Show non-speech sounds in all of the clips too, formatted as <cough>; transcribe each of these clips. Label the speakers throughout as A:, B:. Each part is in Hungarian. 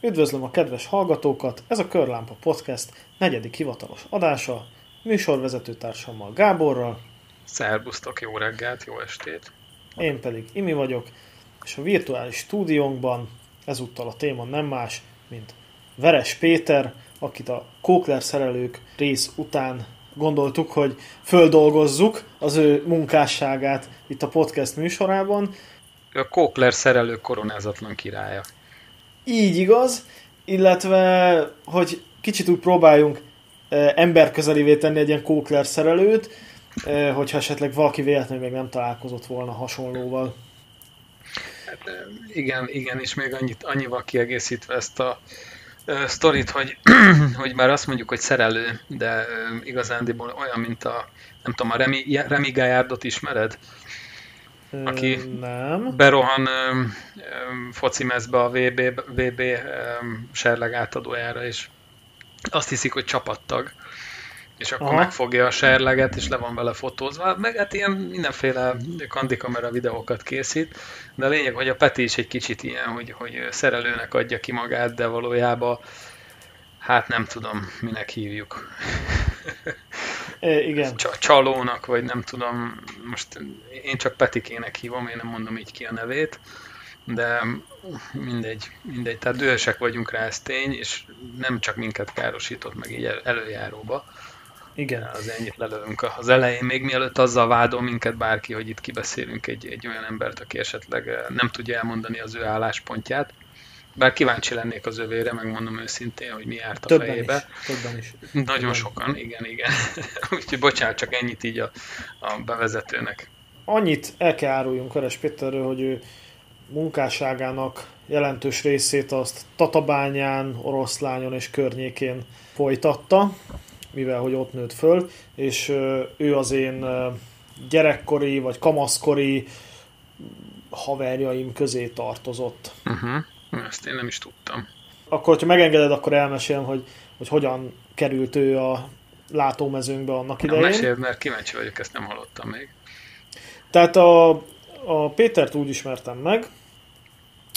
A: Üdvözlöm a kedves hallgatókat, ez a Körlámpa Podcast negyedik hivatalos adása, műsorvezető társammal Gáborral.
B: Szerbusztok, jó reggelt, jó estét.
A: Én pedig Imi vagyok, és a virtuális stúdiónkban ezúttal a téma nem más, mint Veres Péter, akit a Kókler szerelők rész után gondoltuk, hogy földolgozzuk az ő munkásságát itt a podcast műsorában.
B: Ő a Kókler szerelők koronázatlan királya.
A: Így igaz, illetve, hogy kicsit úgy próbáljunk e, emberközelivé tenni egy ilyen Kókler szerelőt, e, hogyha esetleg valaki véletlenül még nem találkozott volna hasonlóval.
B: Hát, igen, igen, és még annyit, annyival kiegészítve ezt a sztorit, hogy, <clears throat> hogy már azt mondjuk, hogy szerelő, de igazándiból olyan, mint a, nem tudom, a Remi, Remi Gajárdot ismered? Aki
A: nem.
B: berohan ö, foci mezbe a VB, VB ö, serleg átadójára, és azt hiszik, hogy csapattag és akkor Aha. megfogja a serleget, és le van vele fotózva, meg hát ilyen mindenféle kandikamera videókat készít, de a lényeg, hogy a Peti is egy kicsit ilyen, hogy, hogy szerelőnek adja ki magát, de valójában hát nem tudom, minek hívjuk. <laughs>
A: É, igen.
B: Csalónak, vagy nem tudom, most én csak Petikének hívom, én nem mondom így ki a nevét, de mindegy, mindegy, tehát dühösek vagyunk rá, ez tény, és nem csak minket károsított meg így előjáróba,
A: igen.
B: Az ennyit lelövünk az elején, még mielőtt azzal vádol minket bárki, hogy itt kibeszélünk egy, egy olyan embert, aki esetleg eh, nem tudja elmondani az ő álláspontját. Bár kíváncsi lennék az övére, megmondom őszintén, hogy mi járt a
A: többen
B: fejébe.
A: Is, többen is.
B: Nagyon többen. sokan, igen, igen. <laughs> Úgyhogy bocsánat, csak ennyit így a, a bevezetőnek.
A: Annyit el kell áruljunk Keres Péterről, hogy ő munkásságának jelentős részét azt Tatabányán, Oroszlányon és környékén folytatta mivel hogy ott nőtt föl, és ő az én gyerekkori vagy kamaszkori haverjaim közé tartozott.
B: Uh-huh. Ezt én nem is tudtam.
A: Akkor, hogyha megengeded, akkor elmesélem, hogy, hogy hogyan került ő a látómezőnkbe annak idején. Ja,
B: meséld, mert kíváncsi vagyok, ezt nem hallottam még.
A: Tehát a, a Pétert úgy ismertem meg,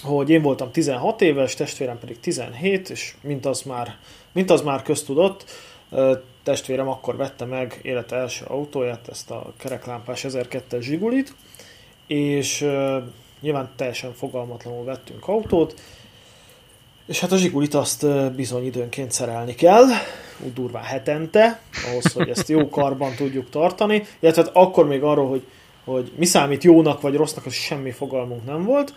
A: hogy én voltam 16 éves, testvérem pedig 17, és mint az már, mint az már köztudott, testvérem akkor vette meg élete első autóját, ezt a kereklámpás 1002-es Zsigulit, és nyilván teljesen fogalmatlanul vettünk autót, és hát a Zsigulit azt bizony időnként szerelni kell, úgy durván hetente, ahhoz, hogy ezt jó karban tudjuk tartani, illetve hát akkor még arról, hogy, hogy mi számít jónak vagy rossznak, az semmi fogalmunk nem volt,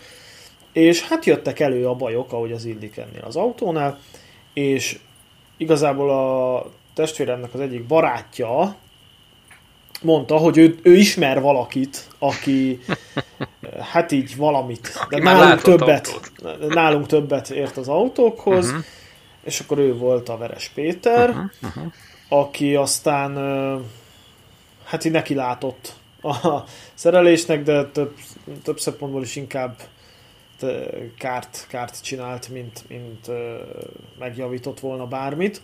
A: és hát jöttek elő a bajok, ahogy az illik ennél az autónál, és igazából a testvéremnek az egyik barátja mondta, hogy ő, ő ismer valakit, aki hát így valamit,
B: aki
A: de nálunk többet, autót. nálunk többet ért az autókhoz, uh-huh. és akkor ő volt a Veres Péter, uh-huh. Uh-huh. aki aztán hát így neki látott a szerelésnek, de több, több szempontból is inkább kárt, kárt csinált, mint, mint megjavított volna bármit.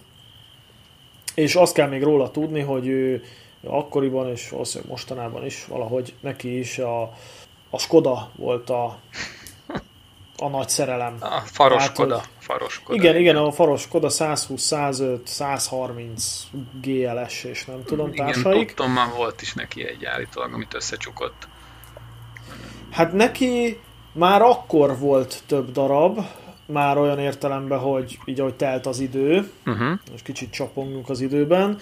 A: És azt kell még róla tudni, hogy ő akkoriban és valószínűleg mostanában is valahogy neki is a, a Skoda volt a, a nagy szerelem.
B: A faros Skoda. Faros
A: Skoda. Igen, igen, a faros Skoda 120, 105, 130 GLS és nem tudom, igen, társaik.
B: Igen, már volt is neki egy állítólag, amit összecsukott.
A: Hát neki már akkor volt több darab, már olyan értelemben, hogy így ahogy telt az idő, uh-huh. és kicsit csapongunk az időben.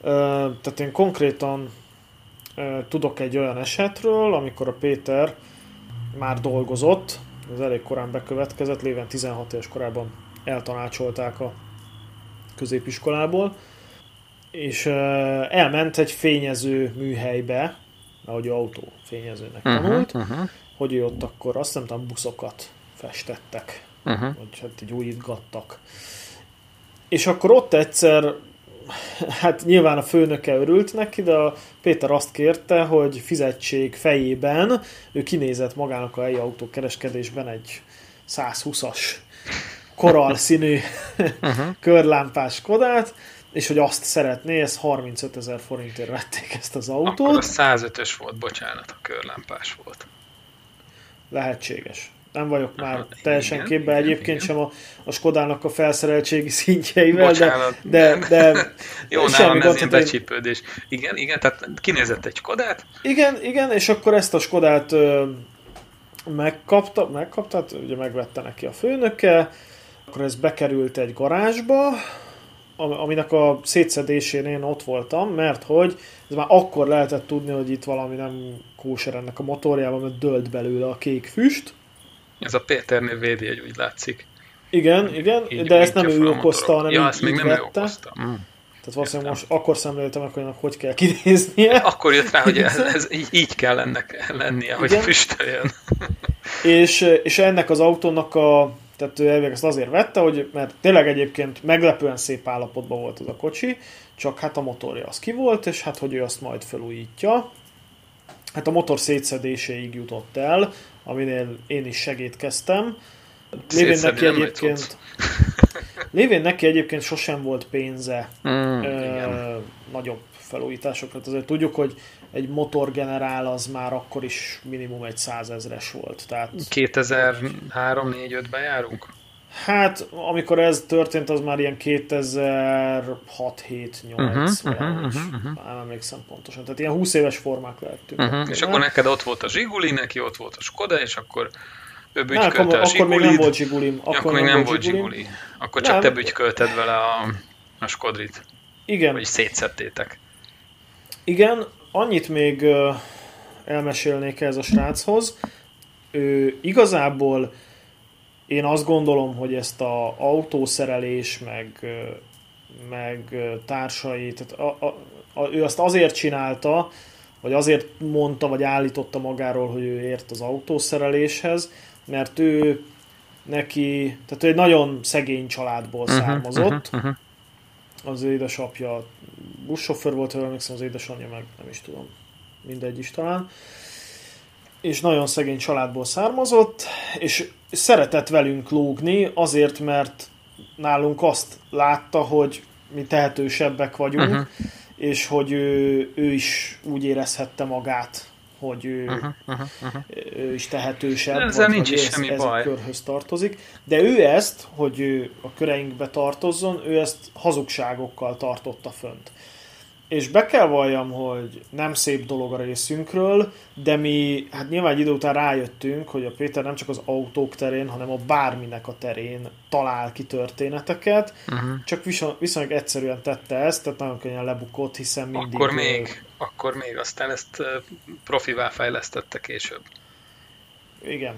A: Tehát én konkrétan tudok egy olyan esetről, amikor a Péter már dolgozott, ez elég korán bekövetkezett, léven 16 éves korában eltanácsolták a középiskolából, és elment egy fényező műhelybe, ahogy autó fényezőnek uh-huh, tanult, uh-huh. hogy ő ott akkor azt nem tudom, buszokat festettek uh-huh. vagy hát így újítgattak. És akkor ott egyszer, hát nyilván a főnöke örült neki, de a Péter azt kérte, hogy fizetség fejében ő kinézett magának a helyi autókereskedésben egy 120-as koral színű körlámpás kodát, és hogy azt szeretné, ez 35 ezer forintért vették ezt az autót. Akkor a
B: 105-ös volt, bocsánat, a körlámpás volt.
A: Lehetséges nem vagyok már Aha, teljesen igen, képben igen, egyébként igen. sem a, a Skodának a felszereltségi szintjeivel, Bocsánat, de, de, de <laughs>
B: Jó, nálam ez egy becsípődés. Igen, igen, tehát kinézett egy Skodát?
A: Igen, igen, és akkor ezt a Skodát ö, megkapta, megkapta, ugye megvette neki a főnöke, akkor ez bekerült egy garázsba, aminek a szétszedésén én ott voltam, mert hogy ez már akkor lehetett tudni, hogy itt valami nem kóser ennek a motorjában, mert dölt belőle a kék füst.
B: Ez a Péternél védi, egy úgy látszik.
A: Igen, igen, így, de ezt nem ő okozta, hanem
B: ja, ezt még nem vette. ő okozta. Mm.
A: Tehát valószínűleg most akkor szemléltem meg, hogy hogy kell kinéznie. <laughs>
B: Akkor jött rá, hogy <laughs> ez, ez így, így kell ennek lennie, hogy Igen. füstöljön. <laughs>
A: és, és ennek az autónak a tehát ő elvég ezt azért vette, hogy, mert tényleg egyébként meglepően szép állapotban volt az a kocsi, csak hát a motorja az ki volt, és hát hogy ő azt majd felújítja. Hát a motor szétszedéséig jutott el, aminél én is segítkeztem. Lévén neki egyébként... <laughs> <laughs> Lévén neki egyébként sosem volt pénze mm, ö, nagyobb felújításokra. Azért tudjuk, hogy egy motorgenerál az már akkor is minimum egy százezres volt. Tehát
B: 2003-4-5-ben járunk?
A: Hát, amikor ez történt, az már ilyen 2006 7 8 uh-huh, uh-huh, uh-huh. Nem emlékszem pontosan. Tehát ilyen 20 éves formák lehettünk.
B: Uh-huh. És akkor neked ott volt a Zsiguli, neki ott volt a Skoda, és akkor ő
A: bütykölte a Akkor még nem volt Zsigulim.
B: Akkor, akkor még nem volt Zsiguli. Akkor csak nem. te bütykölted vele a, a Skodrit.
A: Igen.
B: Vagy szétszettétek.
A: Igen, annyit még elmesélnék ez a sráchoz. Ő igazából én azt gondolom, hogy ezt a autószerelés, meg, meg társai, tehát a, a, a, ő azt azért csinálta, vagy azért mondta, vagy állította magáról, hogy ő ért az autószereléshez, mert ő neki, tehát ő egy nagyon szegény családból uh-huh, származott. Uh-huh, uh-huh. Az édesapja buszsofőr volt, ha emlékszem, az édesanyja meg nem is tudom, mindegy is talán. És nagyon szegény családból származott, és szeretett velünk lógni azért, mert nálunk azt látta, hogy mi tehetősebbek vagyunk, uh-huh. és hogy ő, ő is úgy érezhette magát, hogy ő, uh-huh, uh-huh, ő is tehetősebb,
B: ezzel vagy, nincs is ez, semmi ez baj.
A: a körhöz tartozik. De ő ezt, hogy ő a köreinkbe tartozzon, ő ezt hazugságokkal tartotta fönt és be kell valljam, hogy nem szép dolog a részünkről, de mi hát nyilván egy idő után rájöttünk, hogy a Péter nem csak az autók terén, hanem a bárminek a terén talál ki történeteket, uh-huh. csak viszonylag egyszerűen tette ezt, tehát nagyon könnyen lebukott, hiszen mindig...
B: Akkor még, akkor még, aztán ezt profivá fejlesztette később.
A: Igen.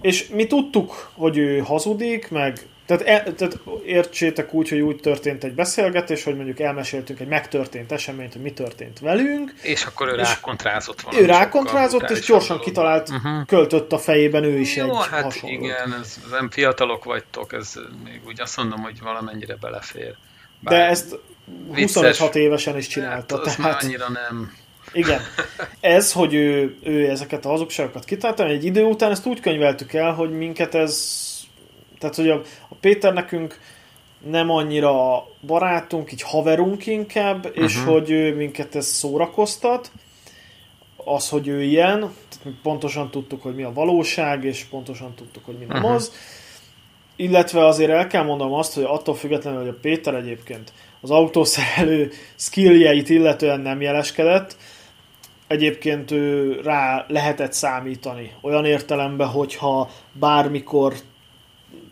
A: És mi tudtuk, hogy ő hazudik, meg tehát, e, tehát értsétek úgy, hogy úgy történt egy beszélgetés, hogy mondjuk elmeséltünk egy megtörtént eseményt, hogy mi történt velünk.
B: És akkor ő rákontrázott
A: valami. Ő rákontrázott, és gyorsan dolog. kitalált, uh-huh. költött a fejében ő is Jó, egy
B: hát
A: hasonlót.
B: igen, ez, nem fiatalok vagytok, ez még úgy azt mondom, hogy valamennyire belefér.
A: Bár De ezt 25 évesen is csinálta. Hát,
B: az tehát... annyira nem.
A: Igen. Ez, hogy ő, ő ezeket a hazugságokat kitalálta, egy idő után ezt úgy könyveltük el, hogy minket ez tehát, hogy a, a Péter nekünk nem annyira barátunk, így haverunk inkább, uh-huh. és hogy ő minket ez szórakoztat. Az, hogy ő ilyen, tehát pontosan tudtuk, hogy mi a valóság, és pontosan tudtuk, hogy mi nem uh-huh. az. Illetve azért el kell mondanom azt, hogy attól függetlenül, hogy a Péter egyébként az autószerelő skilljeit illetően nem jeleskedett, egyébként ő rá lehetett számítani. Olyan értelemben, hogyha bármikor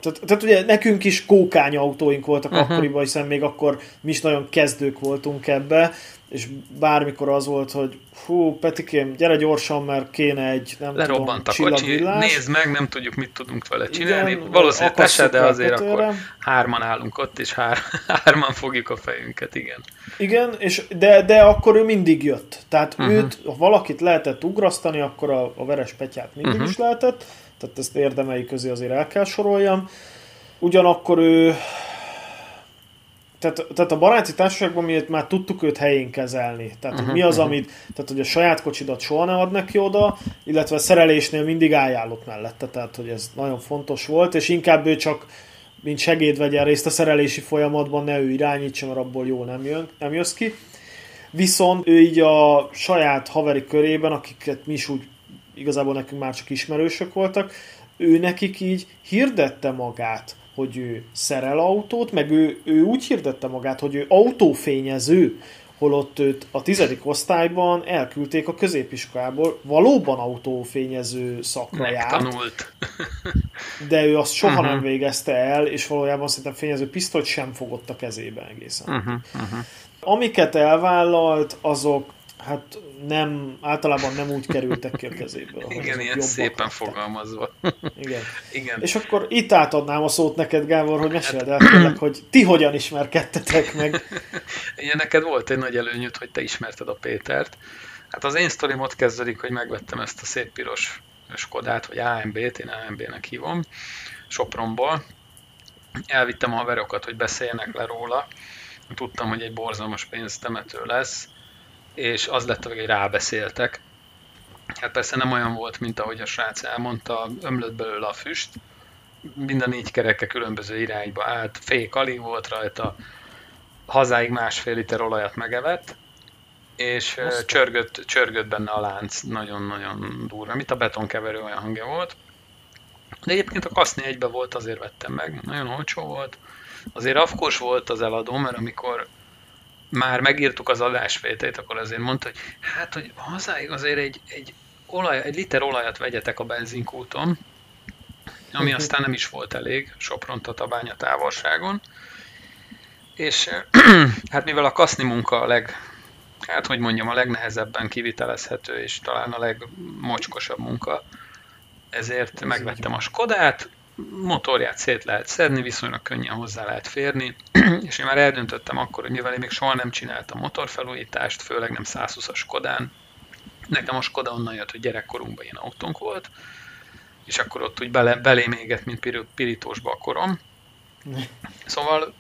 A: tehát, tehát ugye nekünk is kókány autóink voltak uh-huh. akkoriban, hiszen még akkor mi is nagyon kezdők voltunk ebbe, és bármikor az volt, hogy hú, Petikém, gyere gyorsan, mert kéne egy, nem
B: Lerobbant tudom, a kocsi, nézd meg, nem tudjuk, mit tudunk vele csinálni. Igen, Valószínűleg te se, de azért kötőre. akkor hárman állunk ott, és hár, <laughs> hárman fogjuk a fejünket, igen.
A: Igen, és de, de akkor ő mindig jött. Tehát uh-huh. őt, ha valakit lehetett ugrasztani, akkor a, a veres petyát mindig uh-huh. is lehetett tehát ezt érdemei közé azért el kell soroljam. Ugyanakkor ő tehát, tehát a baráti társaságban mi már tudtuk őt helyén kezelni. Tehát uh-huh, mi az, uh-huh. amit, tehát hogy a saját kocsidat soha ne ad neki oda, illetve a szerelésnél mindig álljálott mellette, tehát hogy ez nagyon fontos volt, és inkább ő csak mint segéd vegyen részt a szerelési folyamatban, ne ő irányítsa, mert abból jól nem, jön, nem jössz ki. Viszont ő így a saját haveri körében, akiket mi is úgy igazából nekünk már csak ismerősök voltak, ő nekik így hirdette magát, hogy ő szerel autót, meg ő, ő úgy hirdette magát, hogy ő autófényező, holott őt a tizedik osztályban elküldték a középiskolából, valóban autófényező szakra járt. <laughs> de ő azt soha uh-huh. nem végezte el, és valójában szerintem fényező pisztolyt sem fogott a kezébe egészen. Uh-huh. Uh-huh. Amiket elvállalt, azok hát nem, általában nem úgy kerültek ki a kezéből.
B: Igen, ilyen szépen lettek. fogalmazva.
A: Igen. Igen. És akkor itt átadnám a szót neked, Gábor, hogy meséld el tényleg, hogy ti hogyan ismerkedtetek meg. <laughs>
B: Igen, neked volt egy nagy előnyöd, hogy te ismerted a Pétert. Hát az én sztorim ott kezdődik, hogy megvettem ezt a szép piros Skodát, vagy AMB-t, én AMB-nek hívom, Sopronból. Elvittem a haverokat, hogy beszéljenek le róla. Tudtam, hogy egy borzalmas pénztemető lesz és az lett, hogy rábeszéltek. Hát persze nem olyan volt, mint ahogy a srác elmondta, ömlött belőle a füst, mind a négy kereke különböző irányba állt, fék alig volt rajta, hazáig másfél liter olajat megevett, és csörgött, csörgött benne a lánc nagyon-nagyon durva, mint a betonkeverő olyan hangja volt. De egyébként a kaszni egybe volt, azért vettem meg, nagyon olcsó volt. Azért afkos volt az eladó, mert amikor már megírtuk az adásfétét, akkor azért mondta, hogy hát, hogy hazáig azért egy, egy, olaj, egy liter olajat vegyetek a benzinkúton, ami mhm. aztán nem is volt elég, Sopron Tatabánya távolságon. És <clears throat> hát mivel a kaszni munka a leg, hát hogy mondjam, a legnehezebben kivitelezhető, és talán a legmocskosabb munka, ezért megvettem a Skodát, motorját szét lehet szedni, viszonylag könnyen hozzá lehet férni, <clears throat> és én már eldöntöttem akkor, hogy mivel én még soha nem csináltam motorfelújítást, főleg nem 120-as Kodán, nekem a Skoda onnan jött, hogy gyerekkorunkban ilyen autónk volt, és akkor ott úgy bele, belém égett, mint pirítósba a korom. Szóval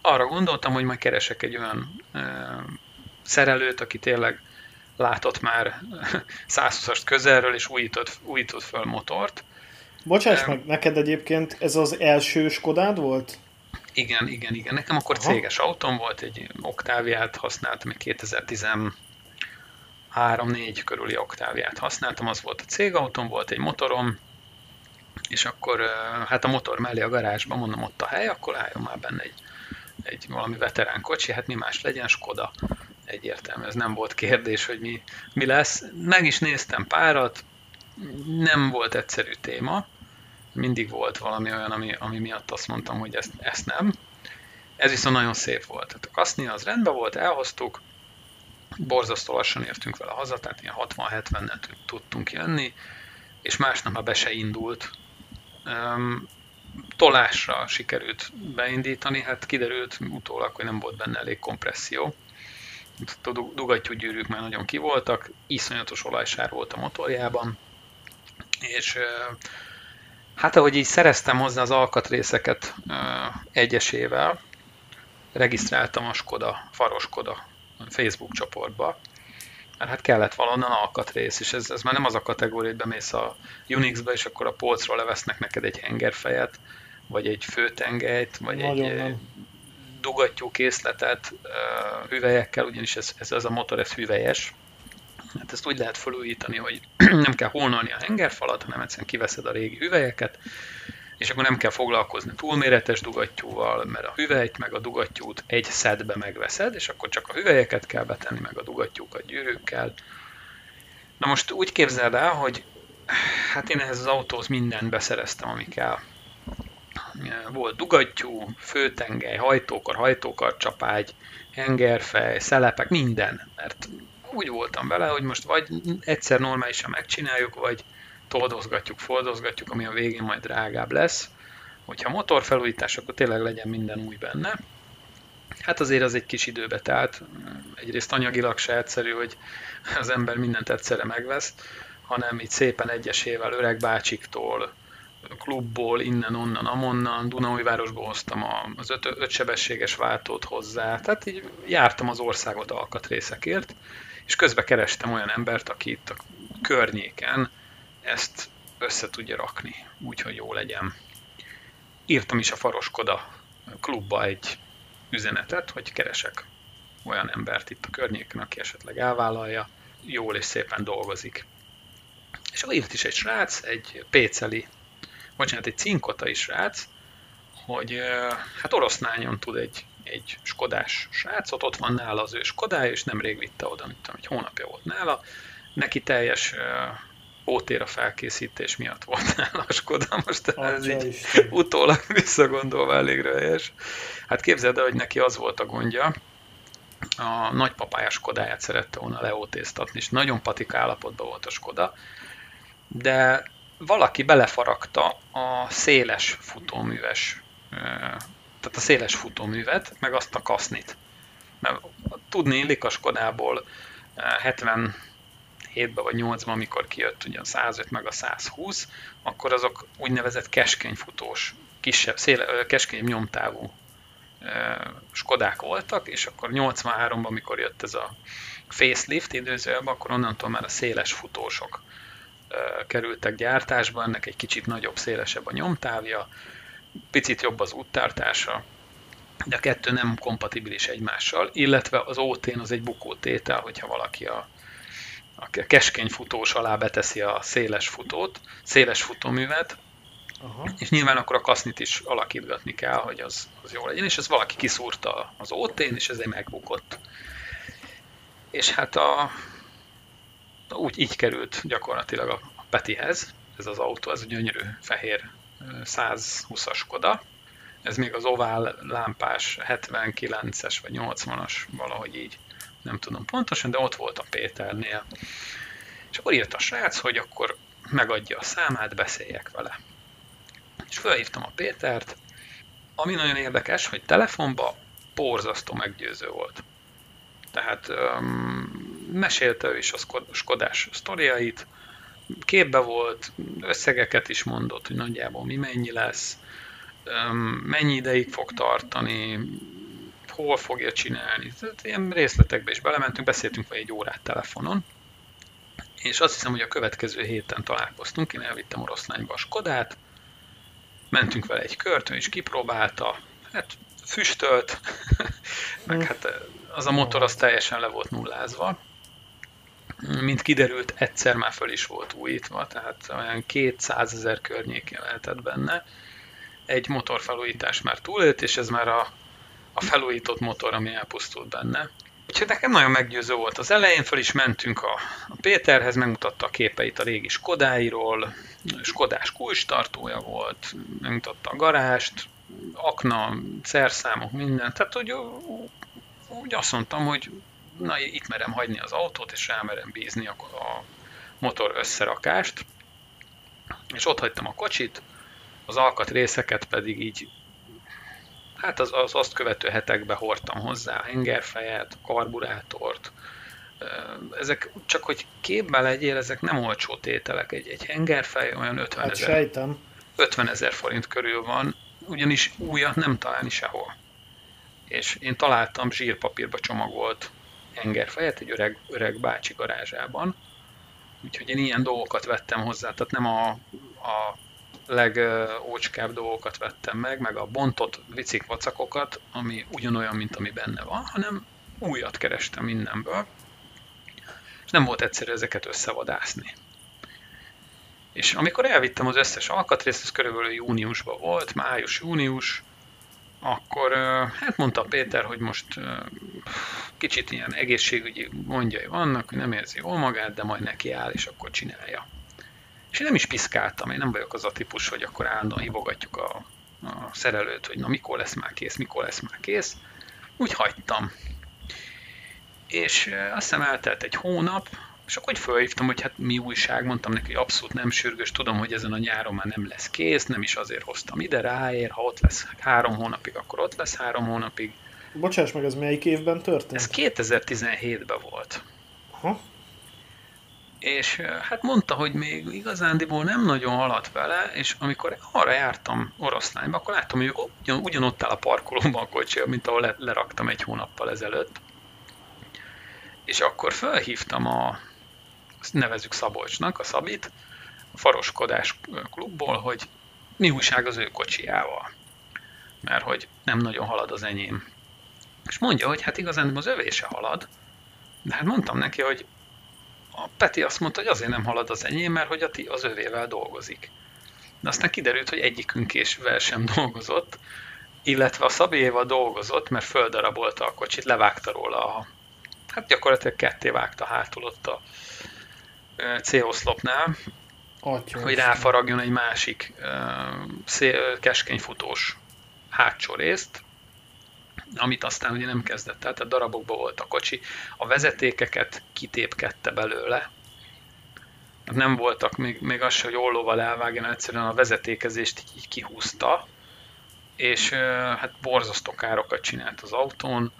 B: arra gondoltam, hogy majd keresek egy olyan ö, szerelőt, aki tényleg látott már <laughs> 120-ast közelről, és újított, újított föl motort,
A: Bocsáss meg, neked egyébként ez az első Skodád volt?
B: Igen, igen, igen. Nekem akkor Aha. céges autóm volt, egy Octaviát használtam, egy 2013 4 körüli Octaviát használtam, az volt a cégautóm, volt egy motorom, és akkor hát a motor mellé a garázsban, mondom, ott a hely, akkor álljon már benne egy, egy valami veterán kocsi, hát mi más legyen, Skoda. Egyértelmű, ez nem volt kérdés, hogy mi, mi lesz. Meg is néztem párat, nem volt egyszerű téma, mindig volt valami olyan, ami, ami miatt azt mondtam, hogy ezt, ezt nem. Ez viszont nagyon szép volt. Tehát a kaszni az rendben volt, elhoztuk, borzasztó lassan értünk vele haza, tehát ilyen 60-70-nel tudtunk jönni, és másnap már be se indult. Um, tolásra sikerült beindítani, hát kiderült utólag, hogy nem volt benne elég kompresszió. A dugattyúgyűrűk már nagyon kivoltak, iszonyatos olajsár volt a motorjában, és Hát ahogy így szereztem hozzá az alkatrészeket egyesével, regisztráltam a Skoda, Faroskoda Facebook csoportba, mert hát kellett valonnan alkatrész, és ez, ez már nem az a kategória, hogy bemész a Unix-be, és akkor a polcról levesznek neked egy hengerfejet, vagy egy főtengelyt, vagy Nagyon egy nem. dugattyú készletet hüvelyekkel, ugyanis ez, ez, ez a motor, ez hüvelyes, Hát ezt úgy lehet felújítani, hogy <clears throat> nem kell holnolni a hengerfalat, hanem egyszerűen kiveszed a régi hüvelyeket, és akkor nem kell foglalkozni túlméretes dugattyúval, mert a hüvelyt meg a dugattyút egy szedbe megveszed, és akkor csak a hüvelyeket kell betenni, meg a dugattyúkat gyűrűkkel. Na most úgy képzeld el, hogy hát én ehhez az autóhoz mindent beszereztem, ami kell. Volt dugattyú, főtengely, hajtókar, hajtókar, csapágy, hengerfej, szelepek, minden, mert úgy voltam vele, hogy most vagy egyszer normálisan megcsináljuk, vagy toldozgatjuk, fordozgatjuk, ami a végén majd drágább lesz. Hogyha motorfelújítás, akkor tényleg legyen minden új benne. Hát azért az egy kis időbe telt. Egyrészt anyagilag se egyszerű, hogy az ember mindent egyszerre megvesz, hanem így szépen egyesével öreg bácsiktól, klubból, innen, onnan, amonnan, Dunaújvárosból hoztam az öt, ötsebességes váltót hozzá, tehát így jártam az országot alkatrészekért, és közben kerestem olyan embert, aki itt a környéken ezt össze tudja rakni, úgyhogy jó legyen. Írtam is a Faroskoda klubba egy üzenetet, hogy keresek olyan embert itt a környéken, aki esetleg elvállalja, jól és szépen dolgozik. És akkor írt is egy srác, egy péceli, bocsánat, egy cinkotai srác, hogy hát oroszlányon tud egy, egy skodás srácot, ott van nála az ő skodája, és nemrég vitte oda, mint tudom, egy hónapja volt nála, neki teljes ótéra felkészítés miatt volt nála a Skoda, most Atya ez így Isten. utólag <laughs> visszagondolva elég rölyes. Hát képzeld el, hogy neki az volt a gondja, a nagypapája Skodáját szerette volna leótéztatni, és nagyon patik állapotban volt a Skoda, de valaki belefaragta a széles futóműves, tehát a széles futóművet, meg azt a kasznit. Mert tudni illik a Skodából 70 7-ben vagy 8-ban, amikor kijött ugye a 105 meg a 120, akkor azok úgynevezett keskeny futós, kisebb, széle, keskeny nyomtávú Skodák voltak, és akkor 83-ban, amikor jött ez a facelift időzőjelben, akkor onnantól már a széles futósok kerültek gyártásba, ennek egy kicsit nagyobb, szélesebb a nyomtávja, picit jobb az úttartása, de a kettő nem kompatibilis egymással, illetve az OT-n az egy bukótétel, hogyha valaki a a keskeny futós alá beteszi a széles futót, széles futóművet, Aha. és nyilván akkor a kasznit is alakítgatni kell, hogy az, az jó legyen, és ez valaki kiszúrta az ótén, és ezért megbukott. És hát a, úgy így került gyakorlatilag a Petihez, ez az autó, ez a gyönyörű fehér 120-as Koda, ez még az ovál lámpás 79-es vagy 80-as, valahogy így nem tudom pontosan, de ott volt a Péternél. És akkor írt a srác, hogy akkor megadja a számát, beszéljek vele. És felhívtam a Pétert, ami nagyon érdekes, hogy telefonba porzasztó meggyőző volt. Tehát um, mesélte ő is a Skodás sztoriait, képbe volt, összegeket is mondott, hogy nagyjából mi mennyi lesz, mennyi ideig fog tartani, hol fogja csinálni. Tehát ilyen részletekbe is belementünk, beszéltünk vagy egy órát telefonon, és azt hiszem, hogy a következő héten találkoztunk, én elvittem oroszlányba a Skodát, mentünk vele egy kört, ő is kipróbálta, hát füstölt, <laughs> meg hát az a motor az teljesen le volt nullázva. Mint kiderült, egyszer már föl is volt újítva, tehát olyan 200 ezer környékén lehetett benne. Egy motorfelújítás már túlélt, és ez már a a felújított motor, ami elpusztult benne. Úgyhogy nekem nagyon meggyőző volt. Az elején fel is mentünk a, a Péterhez, megmutatta a képeit a régi Skodáiról, Skodás kulcstartója volt, megmutatta a garást, akna, szerszámok, minden. Tehát, hogy úgy azt mondtam, hogy na, itt merem hagyni az autót, és rámerem bízni a, a motor összerakást. És ott hagytam a kocsit, az alkatrészeket pedig így hát az, az azt követő hetekben hordtam hozzá hengerfejet, karburátort, ezek csak, hogy képbe legyél, ezek nem olcsó tételek. Egy, egy hengerfej olyan 50 hát ezer. Sejtem. 50 ezer forint körül van, ugyanis újat nem találni sehol. És én találtam zsírpapírba csomagolt hengerfejet egy öreg, öreg bácsi garázsában, úgyhogy én ilyen dolgokat vettem hozzá, tehát nem a, a legócskább dolgokat vettem meg, meg a bontott vicik vacakokat, ami ugyanolyan, mint ami benne van, hanem újat kerestem mindenből, és nem volt egyszerű ezeket összevadászni. És amikor elvittem az összes alkatrészt, ez körülbelül júniusban volt, május-június, akkor hát mondta Péter, hogy most kicsit ilyen egészségügyi gondjai vannak, hogy nem érzi jól magát, de majd neki áll, és akkor csinálja. És én nem is piszkáltam, én nem vagyok az a típus, hogy akkor állandóan hívogatjuk a, a szerelőt, hogy na mikor lesz már kész, mikor lesz már kész. Úgy hagytam. És azt hiszem eltelt egy hónap, és akkor úgy felhívtam, hogy hát mi újság, mondtam neki, hogy abszolút nem sürgős, tudom, hogy ezen a nyáron már nem lesz kész, nem is azért hoztam ide, ráér, ha ott lesz három hónapig, akkor ott lesz három hónapig.
A: Bocsáss meg, ez melyik évben történt?
B: Ez 2017-ben volt. Aha és hát mondta, hogy még igazándiból nem nagyon haladt vele, és amikor arra jártam oroszlányba, akkor láttam, hogy ugyan, ugyanott áll a parkolóban a kocsi, mint ahol le, leraktam egy hónappal ezelőtt. És akkor felhívtam a, nevezük Szabolcsnak, a Szabit, a Faroskodás klubból, hogy mi újság az ő kocsiával. Mert hogy nem nagyon halad az enyém. És mondja, hogy hát igazán az övése halad, de hát mondtam neki, hogy a Peti azt mondta, hogy azért nem halad az enyém, mert hogy a ti az övével dolgozik. De aztán kiderült, hogy egyikünkésvel sem dolgozott, illetve a Szabéjéval dolgozott, mert földarabolta a kocsit, levágta róla a, hát gyakorlatilag ketté vágta hátul ott a C-oszlopnál, hogy ráfaragjon egy másik keskeny futós hátsó részt, amit aztán ugye nem kezdett el, tehát darabokban volt a kocsi, a vezetékeket kitépkedte belőle, nem voltak, még, még az se, hogy ollóval elvágjon, egyszerűen a vezetékezést így kihúzta, és hát borzasztó károkat csinált az autón.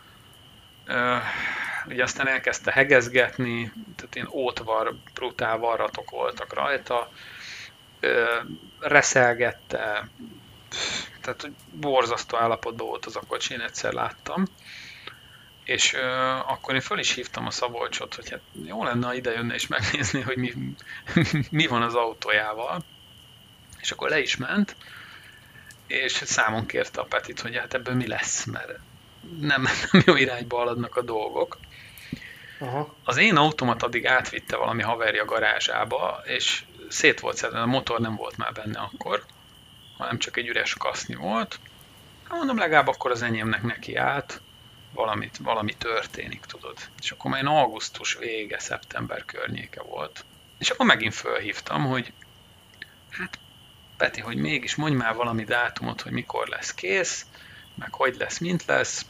B: Ugye aztán elkezdte hegezgetni, tehát ilyen ótvar, brutál varratok voltak rajta, reszelgette, tehát borzasztó állapotban volt az a kocsi, én egyszer láttam. És uh, akkor én föl is hívtam a Szabolcsot, hogy hát jó lenne, ha ide jönne és megnézni, hogy mi, <laughs> mi van az autójával. És akkor le is ment, és számon kérte a Petit, hogy hát ebből mi lesz, mert nem, <laughs> nem jó irányba haladnak a dolgok. Aha. Az én automat addig átvitte valami haverja garázsába, és szét volt szedve, a motor nem volt már benne akkor, hanem csak egy üres kaszni volt. Hát mondom, legalább akkor az enyémnek neki állt, valamit, valami történik, tudod. És akkor már augusztus vége, szeptember környéke volt. És akkor megint fölhívtam, hogy hát Peti, hogy mégis mondj már valami dátumot, hogy mikor lesz kész, meg hogy lesz, mint lesz.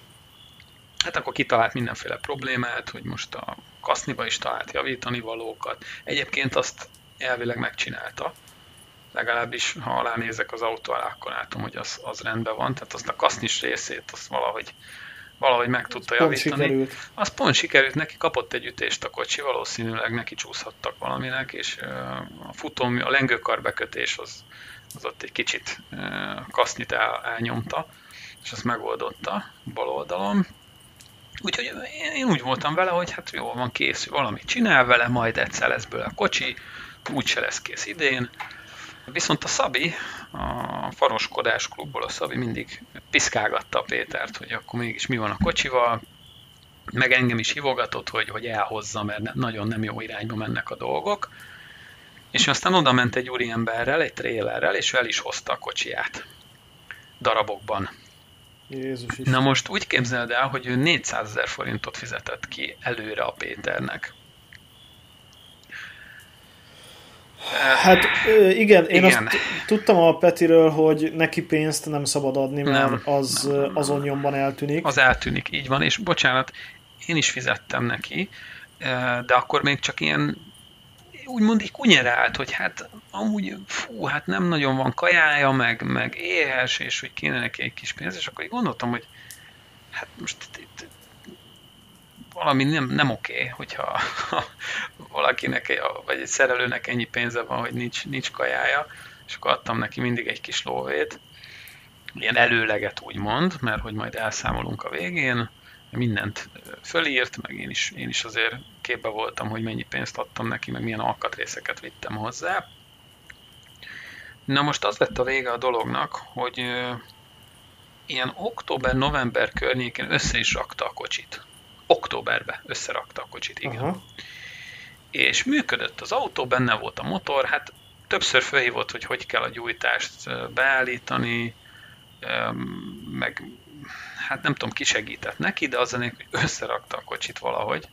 B: Hát akkor kitalált mindenféle problémát, hogy most a kaszniba is talált javítani valókat. Egyébként azt elvileg megcsinálta, legalábbis ha alá nézek az autó alá, akkor látom, hogy az, az rendben van, tehát azt a kasznis részét azt valahogy, valahogy meg tudta javítani. Sikerült. Az pont sikerült, neki kapott egy ütést a kocsi, valószínűleg neki csúszhattak valaminek, és a futó, a lengőkarbekötés az, az ott egy kicsit kasznyit el, elnyomta, és azt megoldotta bal oldalon. Úgyhogy én úgy voltam vele, hogy hát jó, van kész, valamit csinál vele, majd egyszer lesz bőle a kocsi, úgyse lesz kész idén. Viszont a Szabi, a faroskodás klubból a Szabi mindig piszkálgatta a Pétert, hogy akkor mégis mi van a kocsival, meg engem is hívogatott, hogy, hogy elhozza, mert nagyon nem jó irányba mennek a dolgok. És aztán oda ment egy úriemberrel, egy trélerrel, és el is hozta a kocsiját. Darabokban. Jézus Na most úgy képzeld el, hogy ő 400 ezer forintot fizetett ki előre a Péternek.
A: Hát igen, én igen. azt tudtam a Petiről, hogy neki pénzt nem szabad adni, mert nem, az nem, nem, azon nyomban eltűnik.
B: Az eltűnik, így van, és bocsánat, én is fizettem neki, de akkor még csak ilyen úgymond így kunyerált, hogy hát amúgy fú, hát nem nagyon van kajája, meg, meg éhes, és hogy kéne neki egy kis pénz, és akkor így gondoltam, hogy hát most itt, valami nem, nem oké, okay, hogyha ha <laughs> valakinek, vagy egy szerelőnek ennyi pénze van, hogy nincs, nincs kajája, és akkor adtam neki mindig egy kis lóvét, ilyen előleget úgymond, mert hogy majd elszámolunk a végén, mindent fölírt, meg én is, én is azért képbe voltam, hogy mennyi pénzt adtam neki, meg milyen alkatrészeket vittem hozzá. Na most az lett a vége a dolognak, hogy ilyen október-november környékén össze is rakta a kocsit. Októberbe összerakta a kocsit, igen. Aha. És működött az autó, benne volt a motor, hát többször felhívott, hogy hogy kell a gyújtást beállítani, meg hát nem tudom, ki segített neki, de az a hogy összerakta a kocsit valahogy.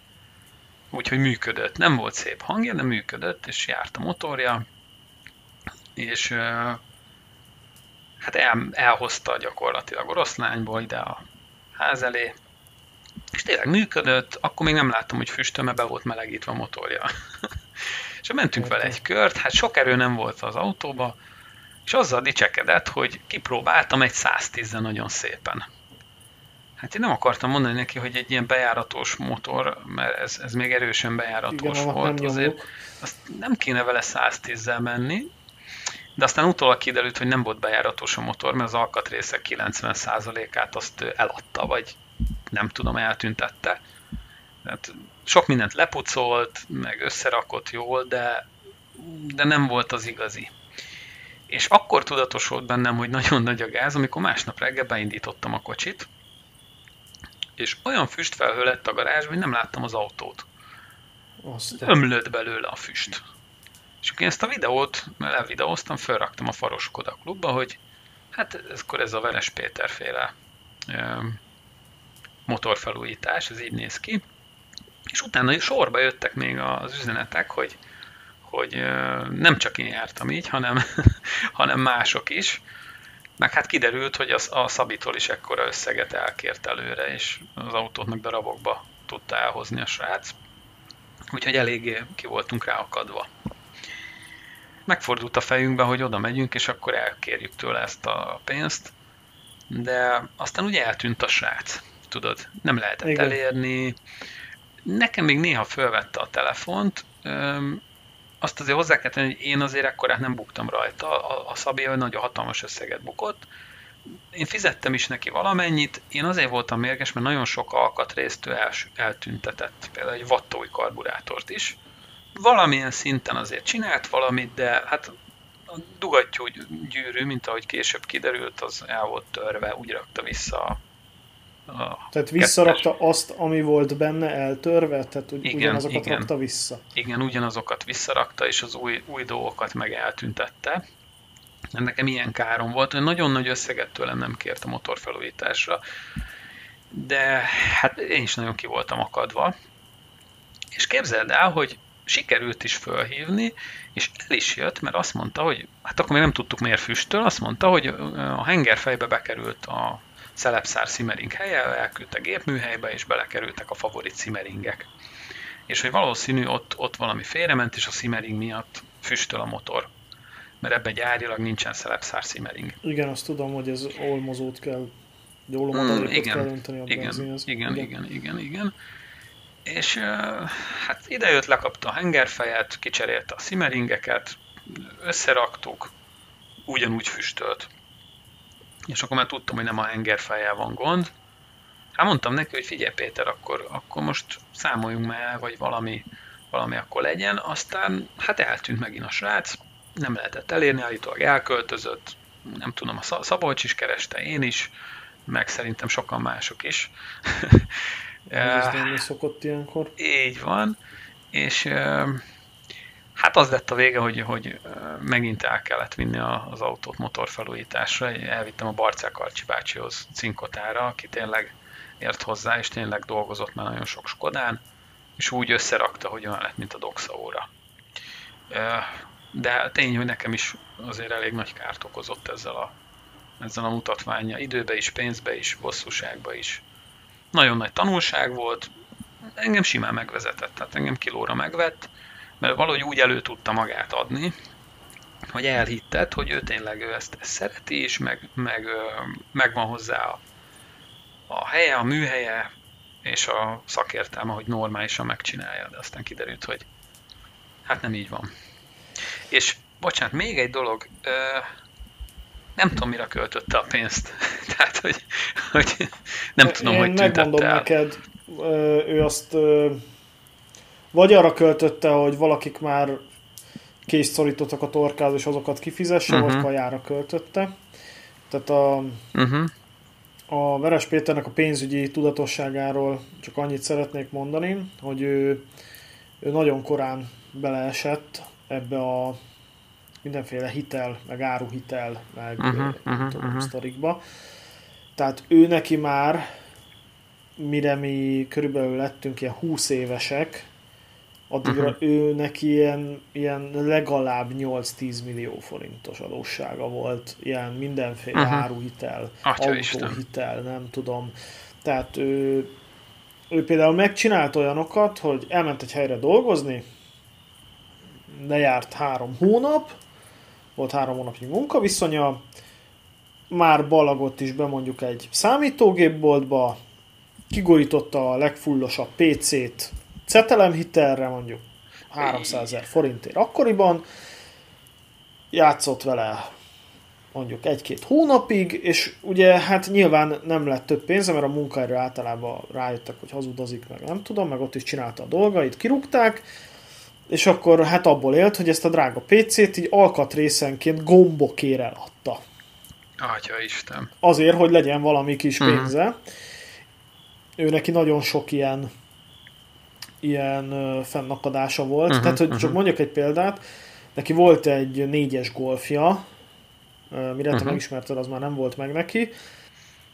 B: Úgyhogy működött. Nem volt szép hangja, de működött, és járt a motorja, és hát el, elhozta gyakorlatilag oroszlányból ide a ház elé, és tényleg működött, akkor még nem láttam, hogy füstöme be volt melegítve a motorja. <laughs> és mentünk vele egy kört, hát sok erő nem volt az autóba, és azzal dicsekedett, hogy kipróbáltam egy 110 nagyon szépen. Hát én nem akartam mondani neki, hogy egy ilyen bejáratos motor, mert ez, ez még erősen bejáratos Igen, volt, azért azt nem kéne vele 110-zel menni, de aztán utólag kiderült, hogy nem volt bejáratos a motor, mert az alkatrészek 90%-át azt eladta, vagy nem tudom, eltüntette. Tehát sok mindent lepucolt, meg összerakott jól, de, de nem volt az igazi. És akkor tudatosult bennem, hogy nagyon nagy a gáz, amikor másnap reggel beindítottam a kocsit, és olyan füstfelhő lett a garázs, hogy nem láttam az autót. Azt ömlött belőle a füst. És én ezt a videót, mert elvideóztam, felraktam a Faros Koda klubba, hogy hát akkor ez a Veres Péter féle motorfelújítás, ez így néz ki. És utána sorba jöttek még az üzenetek, hogy, hogy nem csak én jártam így, hanem, <laughs> hanem mások is. Meg hát kiderült, hogy az, a Szabitól is ekkora összeget elkért előre, és az autót meg darabokba tudta elhozni a srác. Úgyhogy eléggé ki voltunk rá akadva. Megfordult a fejünkbe, hogy oda megyünk, és akkor elkérjük tőle ezt a pénzt, de aztán ugye eltűnt a srác, tudod, nem lehetett Igen. elérni. Nekem még néha fölvette a telefont, azt azért hozzá kell tenni, hogy én azért ekkorát nem buktam rajta. A, a Szabi nagyon hatalmas összeget bukott. Én fizettem is neki valamennyit, én azért voltam mérges, mert nagyon sok alkatrészt ő el, eltüntetett, például egy vattói karburátort is. Valamilyen szinten azért csinált valamit, de hát a dugattyú gyűrű, mint ahogy később kiderült, az el volt törve, úgy rakta vissza
A: Tehát visszarakta kettes. azt, ami volt benne eltörve? Tehát ugy, igen, ugyanazokat igen. rakta vissza?
B: Igen, ugyanazokat visszarakta, és az új, új dolgokat meg eltüntette. Nekem ilyen károm volt, hogy nagyon nagy összeget tőlem nem kért a motorfelújításra, de hát én is nagyon ki voltam akadva. És képzeld el, hogy sikerült is fölhívni, és el is jött, mert azt mondta, hogy hát akkor még nem tudtuk miért füsttől, azt mondta, hogy a hengerfejbe bekerült a szelepszár szimering helye, elküldte gépműhelybe, és belekerültek a favorit szimeringek. És hogy valószínű ott, ott valami félrement, és a szimering miatt füstöl a motor. Mert ebben gyárilag nincsen szelepszár szimering.
A: Igen, azt tudom, hogy ez olmozót kell, egy mm, igen, kell önteni a
B: igen, igen, igen, igen, igen, igen. És hát idejött, lekapta a hengerfejet, kicserélte a szimeringeket, összeraktuk, ugyanúgy füstölt és akkor már tudtam, hogy nem a hengerfájával van gond. Hát mondtam neki, hogy figyelj Péter, akkor, akkor most számoljunk már, vagy valami, valami akkor legyen. Aztán hát eltűnt megint a srác, nem lehetett elérni, állítólag elköltözött, nem tudom, a Szabolcs is kereste, én is, meg szerintem sokan mások is.
A: Ez <laughs> szokott ilyenkor.
B: Így van, és Hát az lett a vége, hogy, hogy megint el kellett vinni az autót motorfelújításra. Elvittem a Barcák Arcsi bácsihoz cinkotára, aki tényleg ért hozzá, és tényleg dolgozott már nagyon sok Skodán, és úgy összerakta, hogy olyan lett, mint a Doxa óra. De tény, hogy nekem is azért elég nagy kárt okozott ezzel a, ezzel a mutatványa. Időbe is, pénzbe is, bosszúságba is. Nagyon nagy tanulság volt, engem simán megvezetett, tehát engem kilóra megvett, mert valahogy úgy elő tudta magát adni, hogy elhitted, hogy ő tényleg ő ezt, ezt szereti, és meg, meg, meg van hozzá a, a helye, a műhelye, és a szakértelme, hogy normálisan megcsinálja, de aztán kiderült, hogy hát nem így van. És bocsánat, még egy dolog, nem tudom, mire költötte a pénzt. <laughs> Tehát, hogy, hogy nem tudom, Én hogy
A: megmondom el. neked, ő azt vagy arra költötte, hogy valakik már kést szorítottak a torkáz, és azokat kifizesse, uh-huh. vagy mhm. kajára költötte. Tehát a, uh-huh. a Veres Péternek a pénzügyi tudatosságáról csak annyit szeretnék mondani, hogy ő, ő nagyon korán beleesett ebbe a mindenféle hitel, meg áruhitel, meg uh-huh, uh-huh, tudom, uh-huh. sztorikba. Tehát ő neki már, mire mi körülbelül lettünk ilyen 20 évesek, addigra uh-huh. őnek ilyen, ilyen legalább 8-10 millió forintos adóssága volt, ilyen mindenféle uh-huh. áruhitel, Atya autóhitel, Isten. nem tudom. Tehát ő, ő például megcsinált olyanokat, hogy elment egy helyre dolgozni, lejárt három hónap, volt három hónapnyi munkaviszonya, már balagott is be mondjuk egy számítógépboltba, kigorította a legfullosabb PC-t hitelre mondjuk 300 ezer forintért akkoriban, játszott vele mondjuk egy-két hónapig, és ugye hát nyilván nem lett több pénze, mert a munkaerő általában rájöttek, hogy hazudozik, meg nem tudom, meg ott is csinálta a dolgait, kirúgták, és akkor hát abból élt, hogy ezt a drága PC-t így alkatrészenként gombokért eladta.
B: Atya Isten.
A: Azért, hogy legyen valami kis mhm. pénze. Mm. Ő neki nagyon sok ilyen ilyen fennakadása volt. Uh-huh, Tehát, hogy uh-huh. csak mondjak egy példát, neki volt egy négyes golfja, mire uh-huh. te megismerted, az már nem volt meg neki.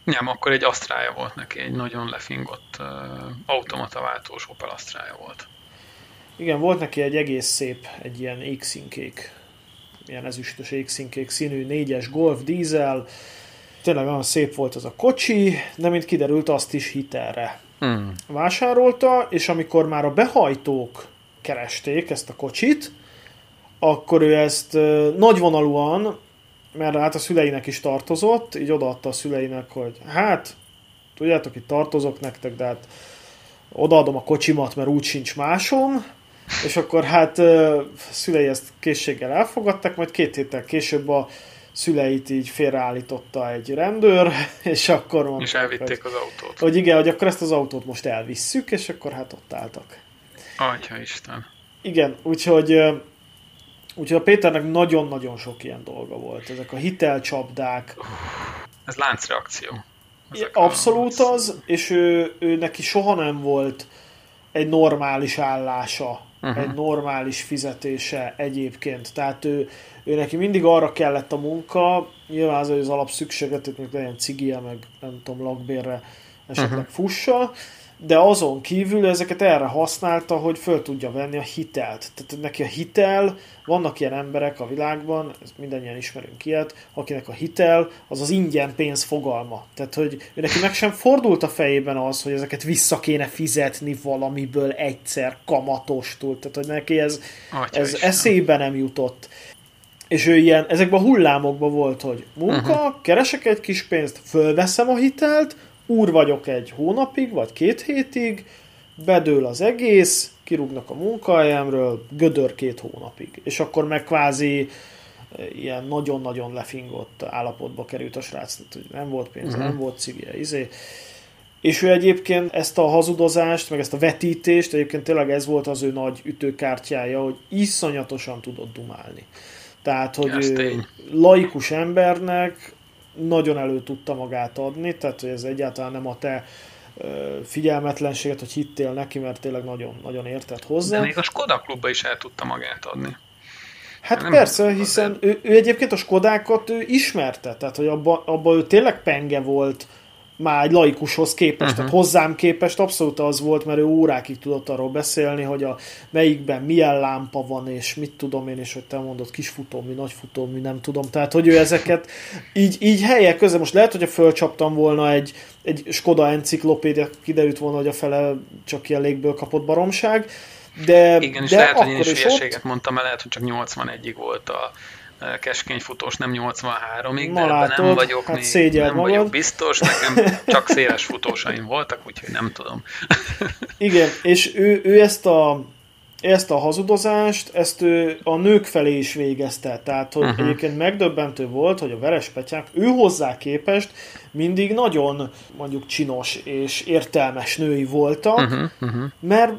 B: Nem, akkor egy asztrája volt neki, egy nagyon lefingott uh, automataváltós Opel asztrája volt.
A: Igen, volt neki egy egész szép, egy ilyen égszínkék, ilyen ezüstös égszínkék színű négyes Golf dízel. Tényleg olyan szép volt az a kocsi, de mint kiderült, azt is hitelre hmm. vásárolta, és amikor már a behajtók keresték ezt a kocsit, akkor ő ezt nagyvonalúan, mert hát a szüleinek is tartozott, így odaadta a szüleinek, hogy hát, tudjátok, itt tartozok nektek, de hát odaadom a kocsimat, mert úgy sincs másom, és akkor hát szülei ezt készséggel elfogadtak, majd két héttel később a szüleit így félreállította egy rendőr, <laughs> és akkor mondták,
B: És elvitték hogy, az autót.
A: Hogy igen, hogy akkor ezt az autót most elvisszük, és akkor hát ott álltak.
B: Atya Isten.
A: Igen, úgyhogy Úgyhogy a Péternek nagyon-nagyon sok ilyen dolga volt. Ezek a hitelcsapdák.
B: Ez láncreakció.
A: Ezek Abszolút az, és ő, ő neki soha nem volt egy normális állása, uh-huh. egy normális fizetése egyébként. Tehát ő, ő neki mindig arra kellett a munka, nyilván az, hogy az alapszükséget, hogy legyen cigie, meg nem tudom, lakbérre esetleg uh-huh. fussa, de azon kívül ezeket erre használta, hogy föl tudja venni a hitelt. Tehát neki a hitel, vannak ilyen emberek a világban, mindannyian ismerünk ilyet, akinek a hitel az az ingyen pénz fogalma. Tehát, hogy neki meg sem fordult a fejében az, hogy ezeket vissza kéne fizetni valamiből egyszer kamatostul. Tehát, hogy neki ez, ez eszébe nem jutott. És ő ilyen, ezekben a hullámokban volt, hogy munka, uh-huh. keresek egy kis pénzt, fölveszem a hitelt, úr vagyok egy hónapig, vagy két hétig, bedől az egész, kirúgnak a munkahelyemről, gödör két hónapig. És akkor meg kvázi eh, ilyen nagyon-nagyon lefingott állapotba került a srác, hogy nem volt pénze, uh-huh. nem volt cigje, izé. És ő egyébként ezt a hazudozást, meg ezt a vetítést, egyébként tényleg ez volt az ő nagy ütőkártyája, hogy iszonyatosan tudott dumálni. Tehát, hogy ő laikus embernek nagyon elő tudta magát adni, tehát hogy ez egyáltalán nem a te figyelmetlenséget, hogy hittél neki, mert tényleg nagyon, nagyon értett hozzá.
B: De még a Skoda klubba is el tudta magát adni.
A: Hát nem persze, hiszen ő, ő egyébként a Skodákat ő ismerte, tehát hogy abban abba ő tényleg penge volt, már egy laikushoz képest, uh-huh. tehát hozzám képest abszolút az volt, mert ő órákig tudott arról beszélni, hogy a melyikben milyen lámpa van, és mit tudom én, és hogy te mondod, kis futómű, nagy futómű, nem tudom. Tehát, hogy ő ezeket így, így helyek közben, most lehet, hogy a fölcsaptam volna egy, egy Skoda enciklopédia, kiderült volna, hogy a fele csak ilyen légből kapott baromság, de,
B: Igen, és de lehet, hogy én is ott... mondtam, mert lehet, hogy csak 81-ig volt a keskeny futós, nem 83-ig, de látod, nem vagyok hát még, nem magad. vagyok biztos, nekem csak széles futósaim voltak, úgyhogy nem tudom. <laughs>
A: Igen, és ő, ő ezt a ezt a hazudozást, ezt ő a nők felé is végezte. Tehát, hogy uh-huh. egyébként megdöbbentő volt, hogy a veres petyák ő hozzá képest mindig nagyon mondjuk csinos és értelmes női voltak, uh-huh, uh-huh. mert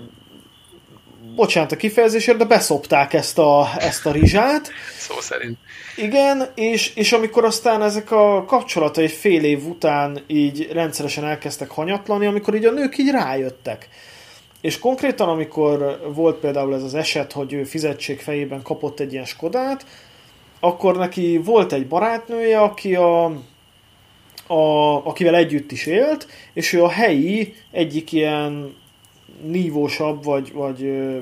A: bocsánat a kifejezésért, de beszopták ezt a, ezt a rizsát. <laughs>
B: Szó szerint.
A: Igen, és, és amikor aztán ezek a kapcsolatai fél év után így rendszeresen elkezdtek hanyatlani, amikor így a nők így rájöttek. És konkrétan, amikor volt például ez az eset, hogy ő fizetség fejében kapott egy ilyen Skodát, akkor neki volt egy barátnője, aki a, a, akivel együtt is élt, és ő a helyi egyik ilyen nívósabb vagy, vagy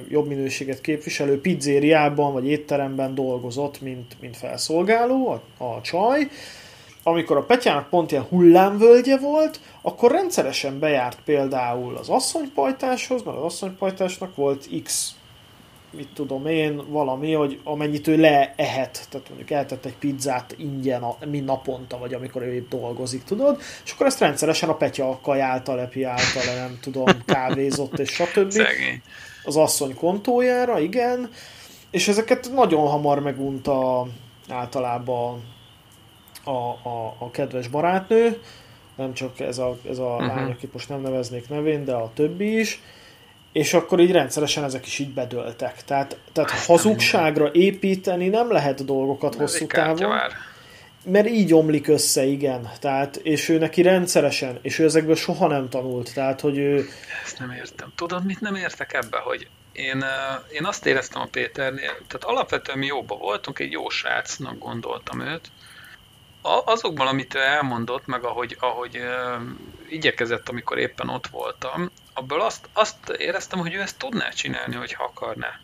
A: jobb minőséget képviselő pizzériában vagy étteremben dolgozott, mint, mint felszolgáló, a, a csaj. Amikor a Petyának pont ilyen hullámvölgye volt, akkor rendszeresen bejárt például az asszonypajtáshoz, mert az asszonypajtásnak volt X mit tudom én, valami, hogy amennyit ő leehet, tehát mondjuk eltett egy pizzát ingyen, a, mi naponta, vagy amikor ő épp dolgozik, tudod, és akkor ezt rendszeresen a Petya kajálta le, piálta le, nem tudom, kávézott, és stb.
B: Szegény.
A: Az asszony kontójára, igen, és ezeket nagyon hamar megunta általában a, a, a kedves barátnő, nem csak ez a, ez a uh-huh. lány, akit most nem neveznék nevén, de a többi is, és akkor így rendszeresen ezek is így bedöltek. Tehát, tehát hazugságra építeni nem lehet dolgokat hosszú távon. Már. mert így omlik össze, igen. Tehát, és ő neki rendszeresen, és ő ezekből soha nem tanult. Tehát, hogy ő...
B: Ezt nem értem. Tudod, mit nem értek ebbe, hogy én, én azt éreztem a Péternél, tehát alapvetően mi jóba voltunk, egy jó srácnak gondoltam őt. Azokban, amit ő elmondott, meg ahogy, ahogy igyekezett, amikor éppen ott voltam, abból azt, azt éreztem, hogy ő ezt tudná csinálni, hogyha akarná.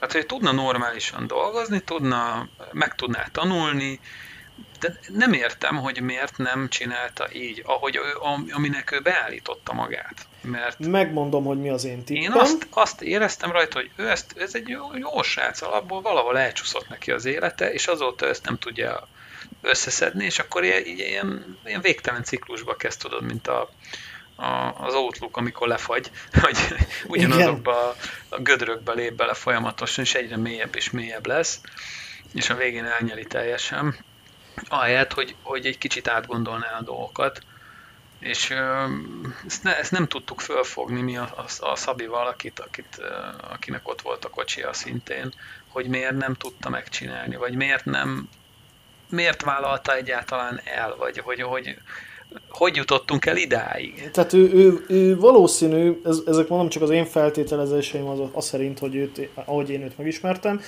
B: Hát, hogy tudna normálisan dolgozni, tudna, meg tudná tanulni, de nem értem, hogy miért nem csinálta így, ahogy ő, aminek ő beállította magát. Mert
A: Megmondom, hogy mi az én tippem.
B: Én azt, azt éreztem rajta, hogy ő ezt, ez egy jó, jó srác alapból, valahol elcsúszott neki az élete, és azóta ezt nem tudja összeszedni, és akkor ilyen, ilyen, ilyen végtelen ciklusba kezd, tudod, mint a, a, az Outlook, amikor lefagy, <laughs> hogy ugyanazokba a, gödrökbe lép bele folyamatosan, és egyre mélyebb és mélyebb lesz, és a végén elnyeli teljesen. Ahelyett, hogy, hogy egy kicsit átgondolná a dolgokat, és ezt, ne, ezt nem tudtuk fölfogni mi a, a, a Szabival, akit, akit, akinek ott volt a kocsia szintén, hogy miért nem tudta megcsinálni, vagy miért nem miért vállalta egyáltalán el, vagy hogy, hogy hogy jutottunk el idáig?
A: Tehát ő, ő, ő valószínű, ez, ezek mondom csak az én feltételezéseim az, az szerint, hogy őt, ahogy én őt megismertem,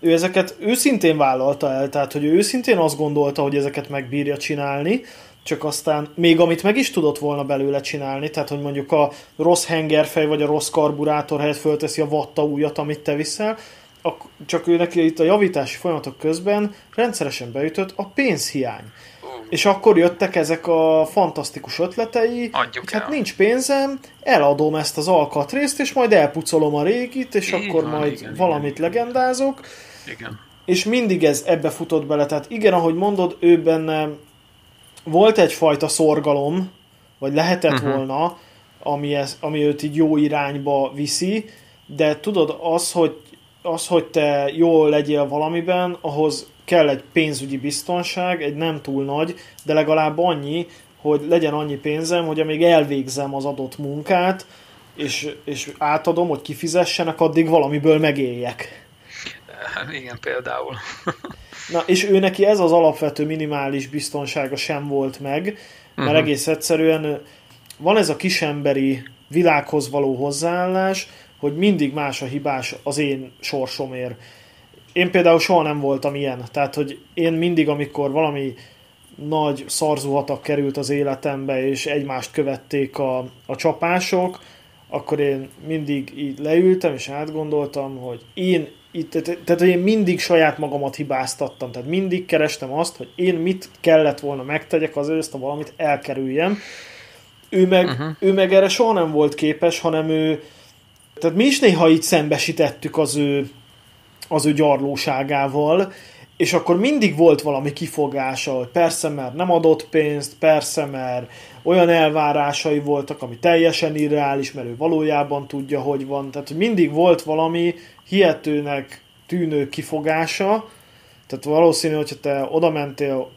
A: ő ezeket őszintén vállalta el, tehát hogy ő őszintén azt gondolta, hogy ezeket megbírja csinálni, csak aztán még amit meg is tudott volna belőle csinálni, tehát hogy mondjuk a rossz hengerfej vagy a rossz karburátor helyett fölteszi a vatta újat, amit te viszel, csak ő neki itt a javítási folyamatok közben rendszeresen beütött a pénzhiány. És akkor jöttek ezek a fantasztikus ötletei,
B: Adjuk
A: hogy hát nincs pénzem, eladom ezt az alkatrészt, és majd elpucolom a régit, és Így akkor majd igen, valamit igen. legendázok.
B: Igen.
A: És mindig ez ebbe futott bele. Tehát igen, ahogy mondod, ő benne volt egyfajta szorgalom, vagy lehetett uh-huh. volna, ami, ez, ami őt így jó irányba viszi, de tudod, az, hogy, az, hogy te jól legyél valamiben, ahhoz kell egy pénzügyi biztonság, egy nem túl nagy, de legalább annyi, hogy legyen annyi pénzem, hogy amíg elvégzem az adott munkát, és, és átadom, hogy kifizessenek, addig valamiből megéljek.
B: Hát igen, például.
A: Na, és ő neki ez az alapvető minimális biztonsága sem volt meg, mert uh-huh. egész egyszerűen van ez a kisemberi világhoz való hozzáállás, hogy mindig más a hibás az én sorsomért. Én például soha nem voltam ilyen. Tehát, hogy én mindig, amikor valami nagy szarzuhatak került az életembe, és egymást követték a, a csapások, akkor én mindig így leültem, és átgondoltam, hogy én itt, tehát hogy én mindig saját magamat hibáztattam, tehát mindig kerestem azt, hogy én mit kellett volna megtegyek azért, ezt a valamit elkerüljem. Ő meg, uh-huh. ő meg erre soha nem volt képes, hanem ő, tehát mi is néha így szembesítettük az ő az ő gyarlóságával, és akkor mindig volt valami kifogása, hogy persze, mert nem adott pénzt, persze, mert olyan elvárásai voltak, ami teljesen irreális, mert ő valójában tudja, hogy van. Tehát mindig volt valami hihetőnek tűnő kifogása, tehát valószínű, hogyha te oda mentél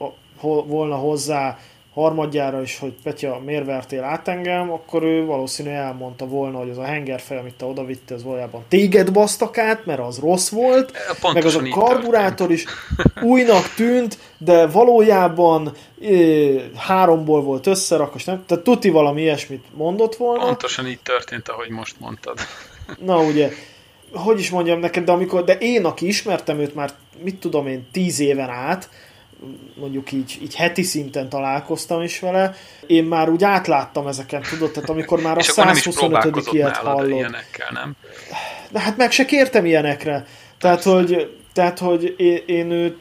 A: volna hozzá harmadjára is, hogy Petya, miért vertél át engem, akkor ő valószínűleg elmondta volna, hogy az a hengerfej, amit te odavitte, az valójában téged basztak át, mert az rossz volt, Pontosan meg az a karburátor is <laughs> újnak tűnt, de valójában é, háromból volt összerakos, nem? Tehát tuti valami ilyesmit mondott volna.
B: Pontosan így történt, ahogy most mondtad.
A: Na ugye, hogy is mondjam neked, de amikor, de én, aki ismertem őt már, mit tudom én, tíz éven át, mondjuk így, így heti szinten találkoztam is vele, én már úgy átláttam ezeket, tudod, tehát amikor már a 125. ilyet hallott.
B: Ilyenekkel, nem?
A: De hát meg se kértem ilyenekre. Tehát, hogy, tehát, hogy én, én őt,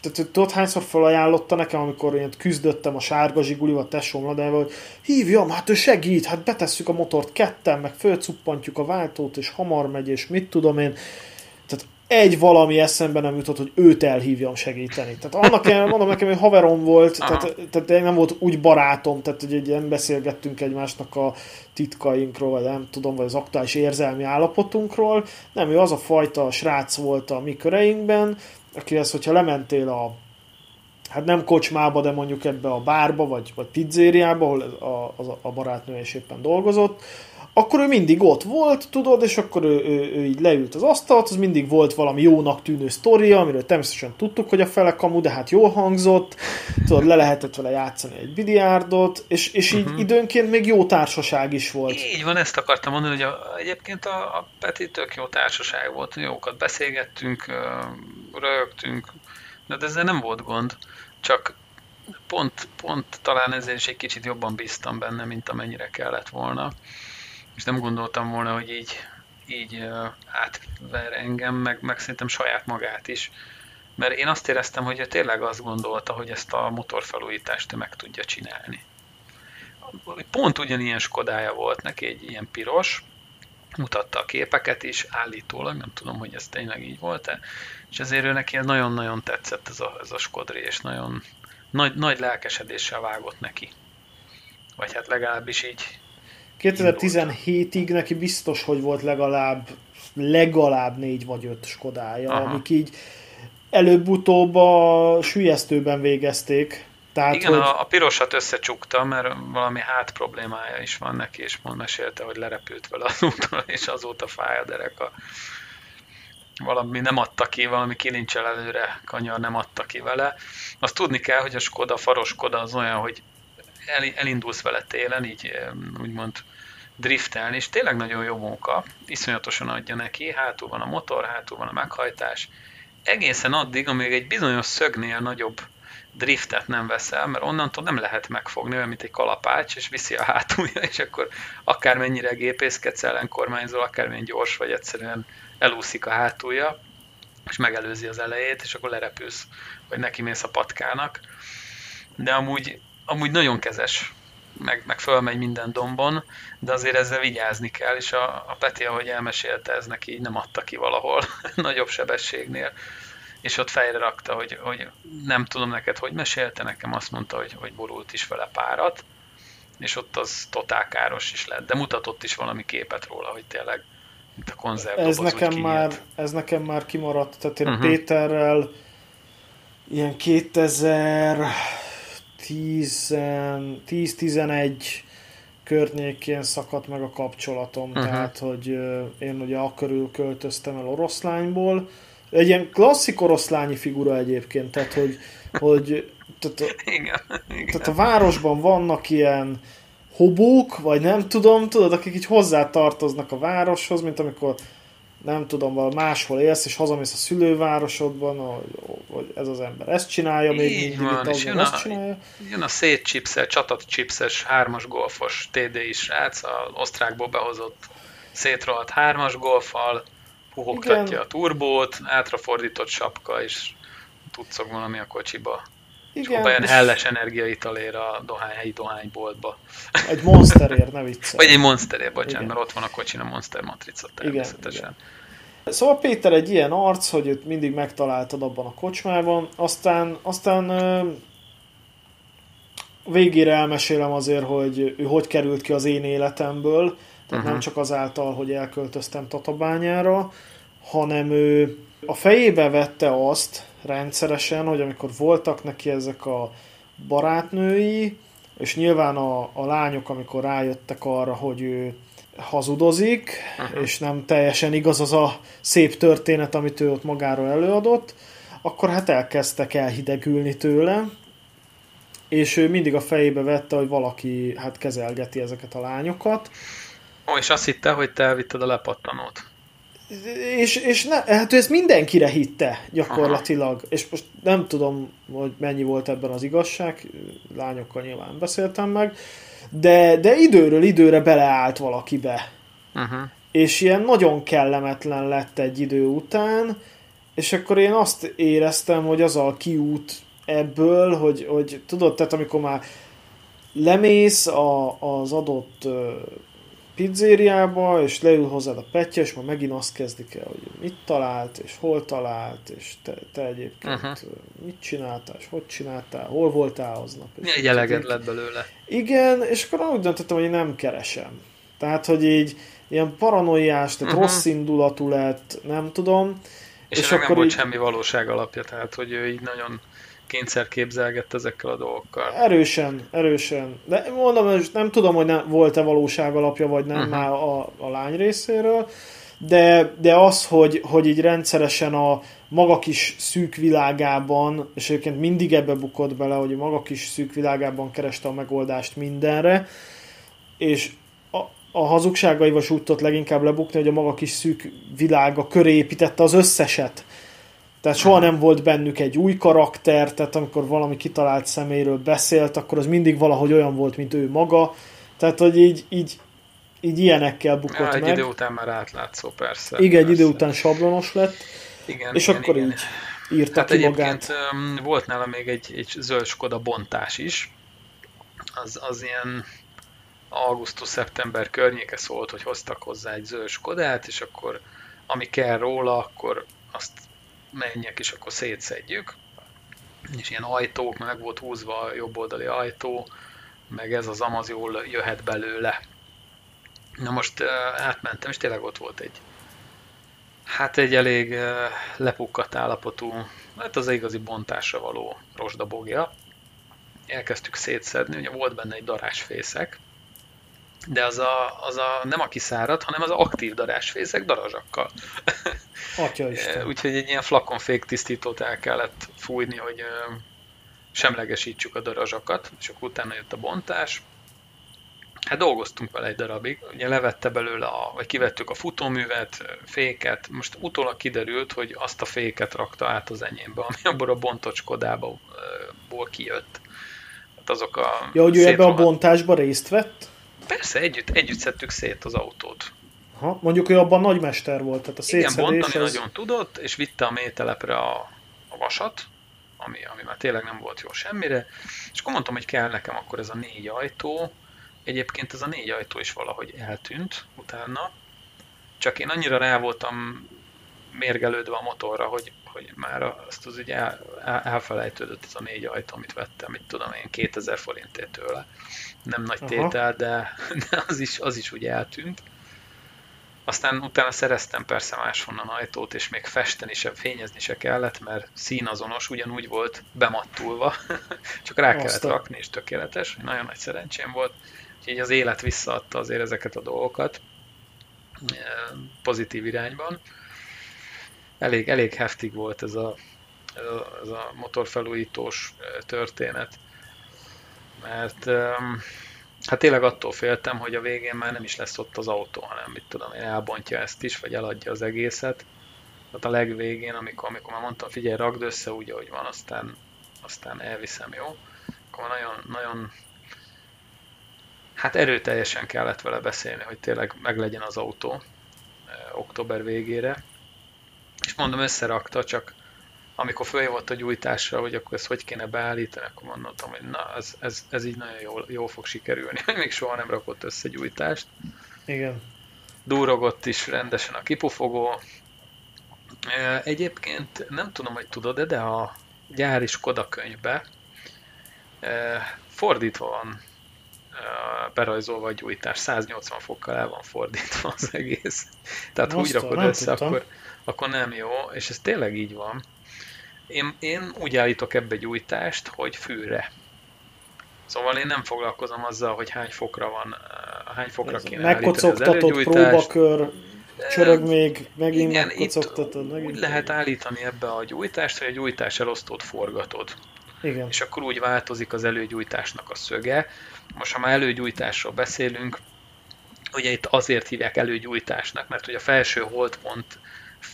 A: tehát tudod, hányszor felajánlotta nekem, amikor én küzdöttem a sárga zsigulival, tesómladával, hogy hívjam, hát ő segít, hát betesszük a motort ketten, meg fölcuppantjuk a váltót, és hamar megy, és mit tudom én egy valami eszembe nem jutott, hogy őt elhívjam segíteni. Tehát annak kell, mondom nekem, hogy haverom volt, tehát, tehát, nem volt úgy barátom, tehát hogy nem beszélgettünk egymásnak a titkainkról, vagy nem tudom, vagy az aktuális érzelmi állapotunkról. Nem, ő az a fajta srác volt a mi köreinkben, akihez, hogyha lementél a hát nem kocsmába, de mondjuk ebbe a bárba, vagy, vagy pizzériába, ahol a, a, a barátnő is éppen dolgozott, akkor ő mindig ott volt, tudod, és akkor ő, ő, ő így leült az asztalt, az mindig volt valami jónak tűnő sztoria, amiről természetesen tudtuk, hogy a fele kamu, de hát jól hangzott, tudod, le lehetett vele játszani egy biliárdot, és, és így uh-huh. időnként még jó társaság is volt.
B: Így van, ezt akartam mondani, hogy a, egyébként a, a Peti tök jó társaság volt, jókat beszélgettünk, rögtünk, de ezzel nem volt gond, csak pont, pont talán ezért is egy kicsit jobban bíztam benne, mint amennyire kellett volna és nem gondoltam volna, hogy így, így átver engem, meg, meg szerintem saját magát is. Mert én azt éreztem, hogy ő tényleg azt gondolta, hogy ezt a motorfelújítást meg tudja csinálni. Pont ugyanilyen Skodája volt neki, egy ilyen piros, mutatta a képeket is, állítólag, nem tudom, hogy ez tényleg így volt-e, és ezért ő neki nagyon-nagyon tetszett ez a, ez a Skodri, és nagyon nagy, nagy lelkesedéssel vágott neki. Vagy hát legalábbis így,
A: 2017-ig neki biztos, hogy volt legalább legalább négy vagy öt Skodája, Aha. amik így előbb-utóbb a sülyeztőben végezték.
B: Tehát, Igen, hogy... a, a pirosat összecsukta, mert valami hát problémája is van neki, és mond mesélte, hogy lerepült vele az úton, és azóta fáj a dereka. Valami nem adta ki, valami kilincsel előre kanyar nem adta ki vele. Azt tudni kell, hogy a Skoda, faros Skoda az olyan, hogy el, elindulsz vele télen, így úgymond driftelni, és tényleg nagyon jó munka, iszonyatosan adja neki, hátul van a motor, hátul van a meghajtás, egészen addig, amíg egy bizonyos szögnél nagyobb driftet nem veszel, mert onnantól nem lehet megfogni, olyan, mint egy kalapács, és viszi a hátulja, és akkor akármennyire gépészkedsz, ellenkormányzol, akármilyen gyors vagy, egyszerűen elúszik a hátulja, és megelőzi az elejét, és akkor lerepülsz, vagy neki mész a patkának. De amúgy, amúgy nagyon kezes meg, meg fölmegy minden dombon, de azért ezzel vigyázni kell, és a, a Peti, ahogy elmesélte, ez neki nem adta ki valahol <laughs> nagyobb sebességnél, és ott fejre rakta, hogy, hogy nem tudom neked, hogy mesélte, nekem azt mondta, hogy, hogy borult is vele párat, és ott az totál káros is lett, de mutatott is valami képet róla, hogy tényleg mint a konzerv
A: ez nekem már, ez nekem már kimaradt, tehát én uh-huh. Péterrel ilyen 2000 10-11 környékén szakadt meg a kapcsolatom, uh-huh. tehát hogy én ugye akkörül költöztem el oroszlányból. Egy ilyen klasszik oroszlányi figura egyébként, tehát hogy, hogy tehát, <laughs> igen, igen. tehát a városban vannak ilyen hobók, vagy nem tudom, tudod, akik így hozzá tartoznak a városhoz, mint amikor nem tudom, valami máshol élsz, és hazamész a szülővárosodban, hogy ez az ember ezt csinálja, még
B: Így mindig van, és jön ezt a, csinálja. Jön a szétcsipszer, csatat chipses, hármas golfos TD-i srác, az osztrákból behozott szétrohadt hármas golfal, puhogtatja Igen. a turbót, átrafordított sapka, és tudszok valami a kocsiba. Igen, és olyan helles energiaital ér a dohány, helyi dohányboltba.
A: Egy monsterér, ne viccelj.
B: Vagy egy monsterér, bocsánat, Igen. mert ott van a kocsin a monster matrica természetesen. Igen,
A: Igen. Szóval Péter egy ilyen arc, hogy őt mindig megtaláltad abban a kocsmában, aztán, aztán végére elmesélem azért, hogy ő hogy került ki az én életemből, tehát uh-huh. nem csak azáltal, hogy elköltöztem Tatabányára, hanem ő a fejébe vette azt, rendszeresen, hogy amikor voltak neki ezek a barátnői, és nyilván a, a lányok, amikor rájöttek arra, hogy ő hazudozik, uh-huh. és nem teljesen igaz az a szép történet, amit ő ott magáról előadott, akkor hát elkezdtek elhidegülni tőle, és ő mindig a fejébe vette, hogy valaki hát kezelgeti ezeket a lányokat.
B: Ó, és azt hitte, hogy te elvitted a lepattanót
A: és, és ne, hát ő ezt mindenkire hitte gyakorlatilag, Aha. és most nem tudom, hogy mennyi volt ebben az igazság, lányokkal nyilván beszéltem meg, de, de időről időre beleállt valakibe. Uh-huh. És ilyen nagyon kellemetlen lett egy idő után, és akkor én azt éreztem, hogy az a kiút ebből, hogy, hogy tudod, tehát amikor már lemész a, az adott pizzériába, és leül hozzád a petya, és már megint azt kezdik el, hogy mit talált, és hol talált, és te, te egyébként uh-huh. mit csináltál, és hogy csináltál, hol voltál aznap.
B: Egy eleged lett belőle.
A: Igen, és akkor úgy döntöttem, hogy nem keresem. Tehát, hogy így ilyen paranoiás, tehát uh-huh. rossz indulatú lett, nem tudom.
B: És, és akkor nem volt így... semmi valóság alapja, tehát, hogy ő így nagyon kényszer képzelgett ezekkel a dolgokkal.
A: Erősen, erősen. De mondom, nem tudom, hogy nem, volt-e valóság alapja, vagy nem uh-huh. már a, a lány részéről, de, de az, hogy, hogy így rendszeresen a maga kis szűk világában, és egyébként mindig ebbe bukott bele, hogy a maga kis szűk világában kereste a megoldást mindenre, és a, hazugságaival úgy tudott leginkább lebukni, hogy a maga kis szűk világa köré építette az összeset. Tehát soha nem volt bennük egy új karakter, tehát amikor valami kitalált személyről beszélt, akkor az mindig valahogy olyan volt, mint ő maga. Tehát, hogy így, így, így ilyenekkel bukott ja,
B: egy
A: meg.
B: Egy idő után már átlátszó, persze.
A: Igen,
B: persze.
A: egy idő után sablonos lett.
B: Igen,
A: és
B: igen,
A: akkor
B: igen.
A: így írta
B: hát
A: ki magát.
B: volt nála még egy, egy zöld Skoda bontás is. Az, az ilyen augusztus-szeptember környéke szólt, hogy hoztak hozzá egy zöld Skodát, és akkor ami kell róla, akkor azt menjek, és akkor szétszedjük. És ilyen ajtók, meg volt húzva a jobb oldali ajtó, meg ez az amaz jól jöhet belőle. Na most uh, átmentem, és tényleg ott volt egy hát egy elég uh, lepukkadt állapotú, hát az igazi bontásra való rozsdabogja. Elkezdtük szétszedni, ugye volt benne egy darásfészek, de az a, az a nem a kiszáradt, hanem az aktív darásfészek darazsakkal.
A: Atya <laughs> Isten.
B: Úgyhogy egy ilyen flakonfék tisztítót el kellett fújni, hogy semlegesítsük a darazsakat, és akkor utána jött a bontás. Hát dolgoztunk vele egy darabig, ugye levette belőle, a, vagy kivettük a futóművet, féket, most utólag kiderült, hogy azt a féket rakta át az enyémbe, ami abból a bontocskodából kijött. Hát azok a
A: ja, hogy ő ebbe a bontásba részt vett?
B: Persze, együtt, együtt szedtük szét az autót.
A: Ha, mondjuk ő abban nagymester volt, tehát a
B: szétszedés... Igen, bontani az... nagyon tudott, és vitte a mételepre a, a vasat, ami, ami már tényleg nem volt jó semmire, és akkor mondtam, hogy kell nekem akkor ez a négy ajtó, egyébként ez a négy ajtó is valahogy eltűnt utána, csak én annyira rá voltam mérgelődve a motorra, hogy, hogy már azt az ugye el, el, elfelejtődött ez a négy ajtó, amit vettem, mit tudom én, 2000 forintért tőle. Nem nagy tétel, de, de az, is, az is ugye eltűnt. Aztán utána szereztem persze máshonnan ajtót, és még festeni se, fényezni se kellett, mert színazonos, ugyanúgy volt bemattulva, <laughs> csak rá kellett Aztán. rakni, és tökéletes. Nagyon nagy szerencsém volt. Úgyhogy az élet visszaadta azért ezeket a dolgokat pozitív irányban. Elég, elég heftig volt ez a, ez a, ez a motorfelújítós történet, mert hát tényleg attól féltem, hogy a végén már nem is lesz ott az autó, hanem mit tudom én, elbontja ezt is, vagy eladja az egészet. Tehát a legvégén, amikor, amikor már mondtam, figyelj, ragd össze úgy, ahogy van, aztán, aztán elviszem, jó? Akkor nagyon, nagyon hát erőteljesen kellett vele beszélni, hogy tényleg meglegyen az autó október végére. És mondom, összerakta, csak amikor följövott a gyújtásra, hogy akkor ezt hogy kéne beállítani, akkor mondtam, hogy na, ez, ez, ez így nagyon jól, jól fog sikerülni. <laughs> Még soha nem rakott össze gyújtást.
A: Igen.
B: Dúrogott is rendesen a kipufogó. Egyébként nem tudom, hogy tudod de a gyári Skoda könyvbe fordítva van berajzolva a gyújtás, 180 fokkal el van fordítva az egész. Tehát Most úgy rakod össze, akkor, akkor nem jó, és ez tényleg így van. Én, én úgy állítok ebbe gyújtást, hogy fűre. Szóval én nem foglalkozom azzal, hogy hány fokra van, eh, hány fokra Ez kéne
A: Megkocogtatott próbakör, csörög még, megint Igen, megkocogtatod.
B: Megint. Úgy lehet állítani ebbe a gyújtást, hogy a gyújtás elosztót forgatod.
A: Igen.
B: És akkor úgy változik az előgyújtásnak a szöge. Most, ha már előgyújtásról beszélünk, ugye itt azért hívják előgyújtásnak, mert hogy a felső holdpont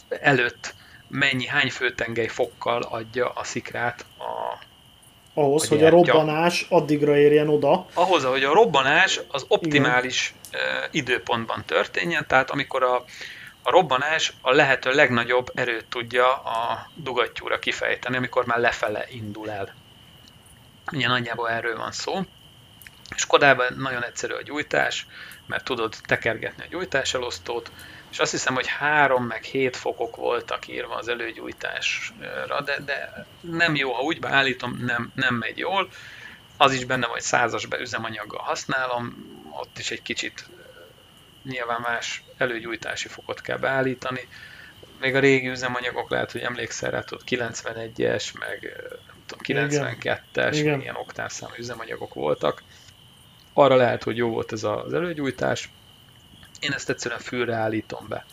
B: előtt mennyi, hány főtengely fokkal adja a szikrát a
A: ahhoz, a hogy a robbanás addigra érjen oda.
B: Ahhoz, hogy a robbanás az optimális Igen. időpontban történjen, tehát amikor a, a robbanás a lehető legnagyobb erőt tudja a dugattyúra kifejteni, amikor már lefele indul el. Ugye nagyjából erről van szó. Skodában nagyon egyszerű a gyújtás, mert tudod tekergetni a gyújtás elosztót, és azt hiszem, hogy 3 meg 7 fokok voltak írva az előgyújtásra, de, de nem jó, ha úgy beállítom, nem, nem megy jól. Az is benne, hogy százas be üzemanyaggal használom, ott is egy kicsit nyilván más előgyújtási fokot kell beállítani. Még a régi üzemanyagok lehet, hogy emlékszel rá, 91-es, meg tudom, 92-es, Igen. ilyen oktávszámú üzemanyagok voltak. Arra lehet, hogy jó volt ez az előgyújtás. Én ezt egyszerűen fülre állítom be.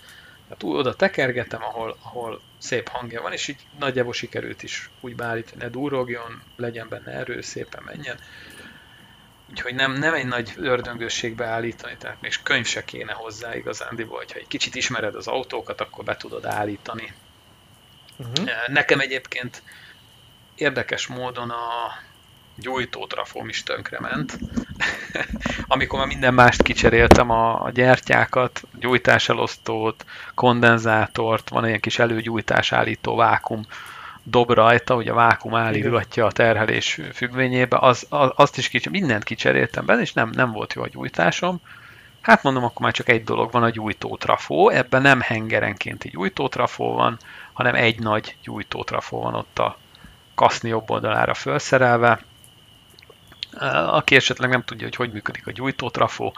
B: Hát oda tekergetem, ahol, ahol szép hangja van, és így nagyjából sikerült is úgy beállítani, ne durogjon, legyen benne erő, szépen menjen. Úgyhogy nem, nem egy nagy ördöngősségbe állítani, tehát még könyv se kéne hozzá igazándiból, hogyha egy kicsit ismered az autókat, akkor be tudod állítani. Uh-huh. Nekem egyébként érdekes módon a gyújtótrafóm is ment. <laughs> Amikor már minden mást kicseréltem, a, gyertyákat, gyújtáselosztót, kondenzátort, van egy kis előgyújtás állító vákum dob rajta, hogy a vákum állítgatja a terhelés függvényébe, az, az, azt is kicsi, mindent kicseréltem benne, és nem, nem volt jó a gyújtásom. Hát mondom, akkor már csak egy dolog van, a gyújtótrafó. Ebben nem hengerenkénti gyújtótrafó van, hanem egy nagy gyújtótrafó van ott a kaszni jobb oldalára felszerelve. Aki esetleg nem tudja, hogy hogy működik a gyújtótrafó,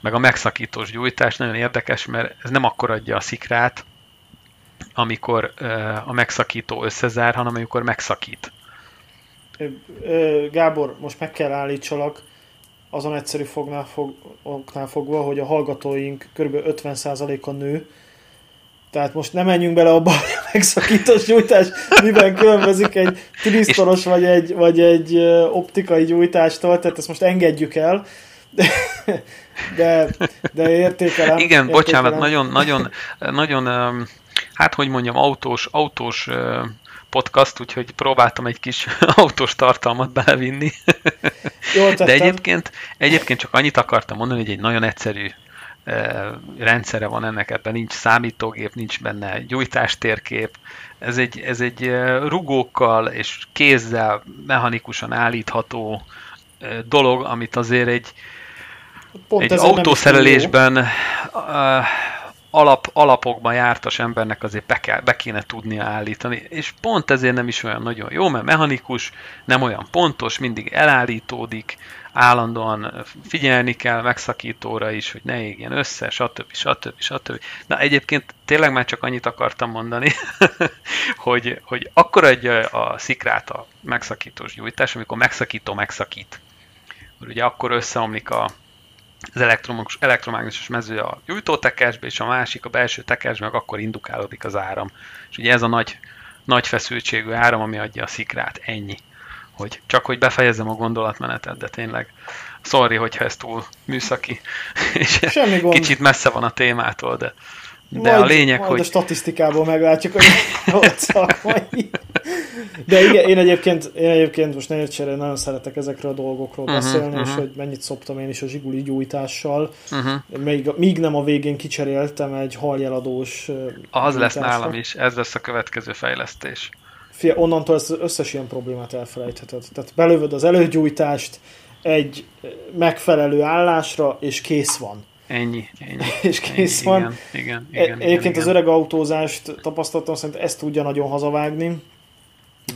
B: meg a megszakítós gyújtás, nagyon érdekes, mert ez nem akkor adja a szikrát, amikor a megszakító összezár, hanem amikor megszakít.
A: Gábor, most meg kell állítsalak azon egyszerű fognál, fog, fognál fogva, hogy a hallgatóink kb. 50%-a nő, tehát most nem menjünk bele abba <laughs> a megszakítós gyújtás, miben különbözik egy tilisztoros vagy egy, vagy egy optikai gyújtástól, tehát ezt most engedjük el. De, <laughs> de, de értékelem.
B: Igen, értékelem. bocsánat, nagyon, nagyon, nagyon hát hogy mondjam, autós, autós podcast, úgyhogy próbáltam egy kis <laughs> autós tartalmat belevinni. Jól De egyébként, egyébként csak annyit akartam mondani, hogy egy nagyon egyszerű rendszere van ennek, ebben nincs számítógép, nincs benne gyújtástérkép, ez egy, ez egy rugókkal és kézzel mechanikusan állítható dolog, amit azért egy, Pont egy autószerelésben alap, alapokban jártas embernek azért be, kell, be kéne tudnia állítani, és pont ezért nem is olyan nagyon jó, mert mechanikus, nem olyan pontos, mindig elállítódik, állandóan figyelni kell megszakítóra is, hogy ne égjen össze, stb. stb. stb. Na egyébként tényleg már csak annyit akartam mondani, <laughs> hogy, hogy akkor adja a szikrát a megszakítós gyújtás, amikor megszakító megszakít. Ugye akkor összeomlik a, az elektromos, elektromágneses mező a gyújtótekesbe, és a másik a belső tekesbe, meg akkor indukálódik az áram. És ugye ez a nagy, nagy feszültségű áram, ami adja a szikrát. Ennyi. Hogy csak hogy befejezzem a gondolatmenetet, de tényleg sorry, hogyha ez túl műszaki, <laughs> és Semmi gond. kicsit messze van a témától, de de majd, a lényeg,
A: majd
B: hogy...
A: a statisztikából meglátjuk, hogy szakmai. De igen, én egyébként, én egyébként most ne értsére, nagyon szeretek ezekről a dolgokról uh-huh, beszélni, uh-huh. és hogy mennyit szoptam én is a zsiguli gyújtással. Uh-huh. Még, míg nem a végén kicseréltem egy haljeladós
B: Az lesz nálam is, ez lesz a következő fejlesztés.
A: Fia, onnantól az összes ilyen problémát elfelejtheted. Tehát belövöd az előgyújtást egy megfelelő állásra, és kész van.
B: Ennyi, ennyi. <laughs>
A: és kész ennyi, van. Igen, igen, igen, Egyébként igen, az öreg autózást tapasztaltam, szerint ezt tudja nagyon hazavágni.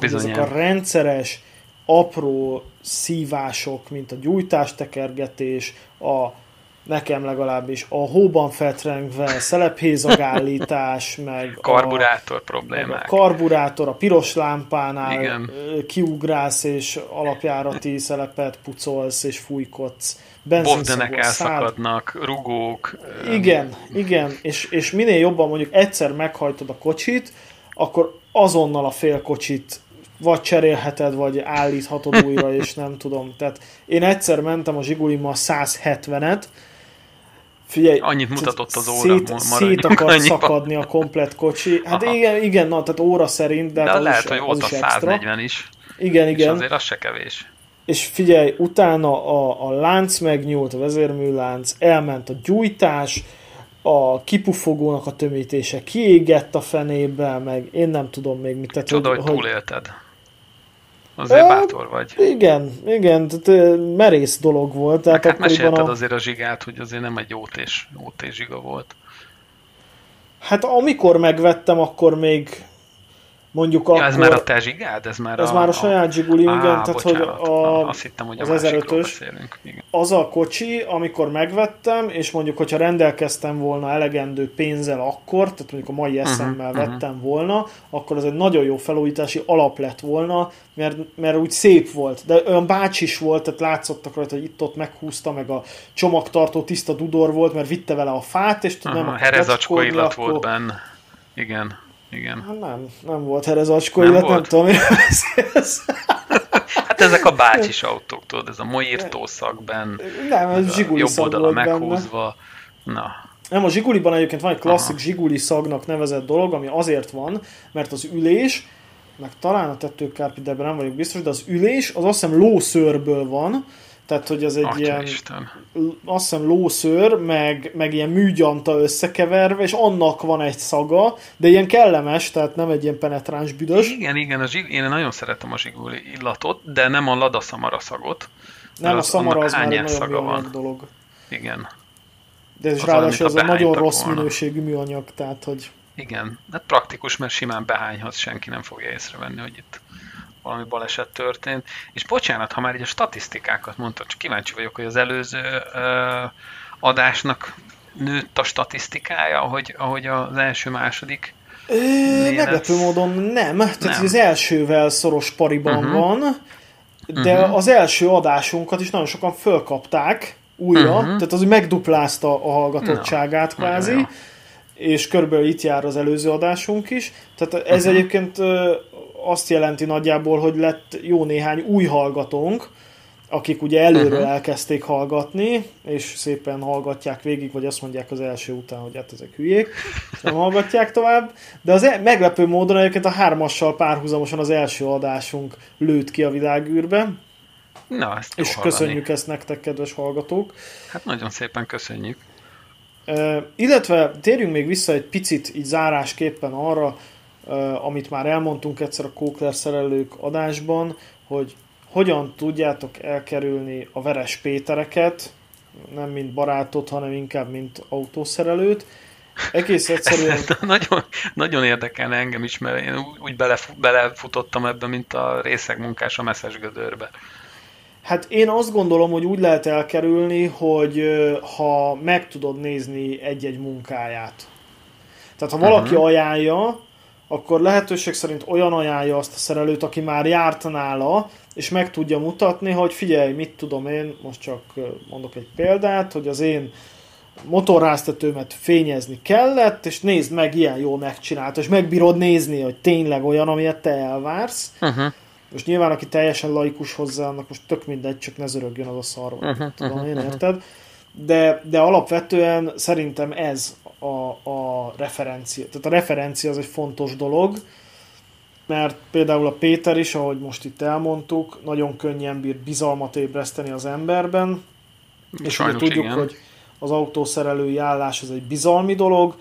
A: Bizony. Ezek a rendszeres, apró szívások, mint a gyújtástekergetés, a nekem legalábbis a hóban fetrengve, szelephézagállítás, <laughs> meg
B: karburátor a, problémák.
A: A karburátor, a piros lámpánál Igen. kiugrálsz és alapjárati szelepet pucolsz és fújkodsz
B: Bobdenek elszakadnak, száll... rugók.
A: Igen, igen, és, és minél jobban mondjuk egyszer meghajtod a kocsit, akkor azonnal a fél kocsit vagy cserélheted, vagy állíthatod <laughs> újra, és nem tudom. Tehát én egyszer mentem a Zsigulimmal 170-et,
B: Figyelj, annyit mutatott az óra,
A: szét, szét akar annyiba. szakadni a komplet kocsi. Hát Aha. igen, igen, na, tehát óra szerint, de, de hát
B: lehet,
A: is,
B: hogy volt a 140 extra. is.
A: Igen, igen. És
B: azért az se kevés
A: és figyelj, utána a, a lánc megnyúlt, a vezérműlánc, elment a gyújtás, a kipufogónak a tömítése kiégett a fenébe, meg én nem tudom még mit.
B: Tehát, Csoda, hogy, hogy túlélted. Azért bátor vagy.
A: Igen, igen, tehát merész dolog volt. Tehát
B: hát mesélted a... azért a zsigát, hogy azért nem egy és OT zsiga volt.
A: Hát amikor megvettem, akkor még Mondjuk
B: ja, ez már a te zsigád? Ez már
A: ez
B: a,
A: már a saját zsiguli, igen,
B: á,
A: tehát
B: bocsánat,
A: hogy a,
B: azt hittem, hogy
A: az
B: a
A: 1005-ös,
B: igen.
A: az a kocsi, amikor megvettem, és mondjuk, hogyha rendelkeztem volna elegendő pénzzel akkor, tehát mondjuk a mai
B: Mhm,
A: eszemmel uh-huh, vettem uh-huh. volna, akkor az egy nagyon jó felújítási alap lett volna, mert, mert úgy szép volt, de olyan bácsis volt, tehát látszottak rajta, hogy itt-ott meghúzta, meg a csomagtartó tiszta dudor volt, mert vitte vele a fát, és uh-huh, nem
B: Herezacskó illat akkor... volt benne. Igen, igen.
A: Hát nem, nem volt herezacskó illat, nem tudom, mire beszélsz. <laughs>
B: Hát ezek a bácsis autók, tudod, ez a Mojirtó szakben,
A: nem, ez zsiguli
B: jobb oldala meghúzva.
A: Benne. Na. Nem, a zsiguliban egyébként van egy klasszik Aha. zsiguli szagnak nevezett dolog, ami azért van, mert az ülés, meg talán a tetőkárpi, de nem vagyok biztos, de az ülés az azt hiszem lószőrből van, tehát, hogy ez egy Atya ilyen, Isten. azt hiszem lószőr, meg, meg ilyen műgyanta összekeverve, és annak van egy szaga, de ilyen kellemes, tehát nem egy ilyen penetráns büdös.
B: Igen, igen, a zsig, én nagyon szeretem a zsiguli illatot, de nem a lada szamara szagot.
A: Nem, a szamara az már egy nagyon van. dolog.
B: Igen.
A: De ez ráadásul ez a nagyon rossz volna. minőségű műanyag, tehát hogy...
B: Igen, hát praktikus, mert simán behányhat, senki nem fogja észrevenni, hogy itt valami baleset történt. És bocsánat, ha már így a statisztikákat mondtad, csak kíváncsi vagyok, hogy az előző ö, adásnak nőtt a statisztikája, ahogy, ahogy az első-második
A: Meglepő módon nem. Tehát nem. az elsővel szoros pariban uh-huh. van, de uh-huh. az első adásunkat is nagyon sokan fölkapták újra, uh-huh. tehát az megduplázta a hallgatottságát no. kvázi, és körülbelül itt jár az előző adásunk is. Tehát ez uh-huh. egyébként azt jelenti nagyjából, hogy lett jó néhány új hallgatónk, akik ugye előről uh-huh. elkezdték hallgatni, és szépen hallgatják végig, vagy azt mondják az első után, hogy hát ezek hülyék, nem hallgatják tovább. De az e- meglepő módon egyébként a hármassal párhuzamosan az első adásunk lőtt ki a világűrbe.
B: Na, ezt
A: És hallani. köszönjük ezt nektek, kedves hallgatók.
B: Hát nagyon szépen köszönjük.
A: Uh, illetve térjünk még vissza egy picit így zárásképpen arra, amit már elmondtunk egyszer a Kókler szerelők adásban, hogy hogyan tudjátok elkerülni a veres Pétereket, nem mint barátot, hanem inkább mint autószerelőt. Egész egyszerűen... <laughs>
B: nagyon, nagyon érdekelne engem is, mert én úgy belef, belefutottam ebbe, mint a részegmunkás a messzes gödörbe.
A: Hát én azt gondolom, hogy úgy lehet elkerülni, hogy ha meg tudod nézni egy-egy munkáját. Tehát ha valaki uh-huh. ajánlja, akkor lehetőség szerint olyan ajánlja azt a szerelőt, aki már járt nála, és meg tudja mutatni, hogy figyelj, mit tudom én, most csak mondok egy példát, hogy az én motorháztetőmet fényezni kellett, és nézd meg, ilyen jól megcsinált, és megbírod nézni, hogy tényleg olyan, amilyet te elvársz. Uh-huh. Most nyilván, aki teljesen laikus hozzá, annak most tök mindegy, csak ne zörögjön az a szar, uh-huh, tudom uh-huh, én, érted? De, de alapvetően szerintem ez a, a referencia. Tehát a referencia az egy fontos dolog, mert például a Péter is, ahogy most itt elmondtuk, nagyon könnyen bír bizalmat ébreszteni az emberben, és ugye tudjuk, igen. hogy az autószerelői állás az egy bizalmi dolog,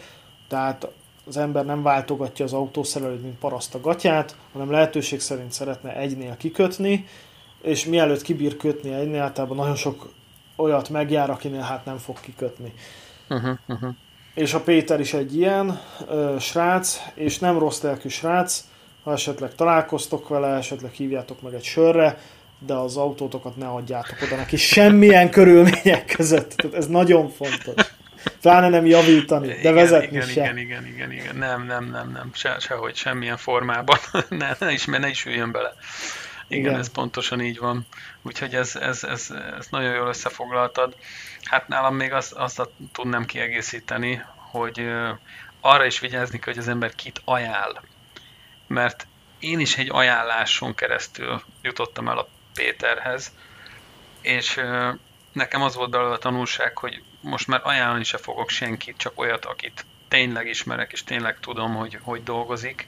A: tehát az ember nem váltogatja az autószerelőt, mint paraszt a gatyát, hanem lehetőség szerint szeretne egynél kikötni, és mielőtt kibír kötni egynél, általában nagyon sok olyat megjár, akinél hát nem fog kikötni. Uh-huh, uh-huh és a Péter is egy ilyen ö, srác, és nem rossz lelkű srác, ha esetleg találkoztok vele, esetleg hívjátok meg egy sörre, de az autótokat ne adjátok oda neki semmilyen <laughs> körülmények között. Tehát ez nagyon fontos. Pláne nem javítani, de igen, vezetni
B: igen,
A: se.
B: Igen, igen, igen, igen. Nem, nem, nem, nem. Se, sehogy, semmilyen formában. <laughs> ne, ne, is, ne is üljön bele. Igen, igen, ez pontosan így van. Úgyhogy ez, ez, ez, ez nagyon jól összefoglaltad. Hát nálam még azt, azt tudnám kiegészíteni, hogy arra is vigyázni kell, hogy az ember kit ajánl. Mert én is egy ajánláson keresztül jutottam el a Péterhez, és nekem az volt belőle a tanulság, hogy most már ajánlani se fogok senkit, csak olyat, akit tényleg ismerek, és tényleg tudom, hogy hogy dolgozik,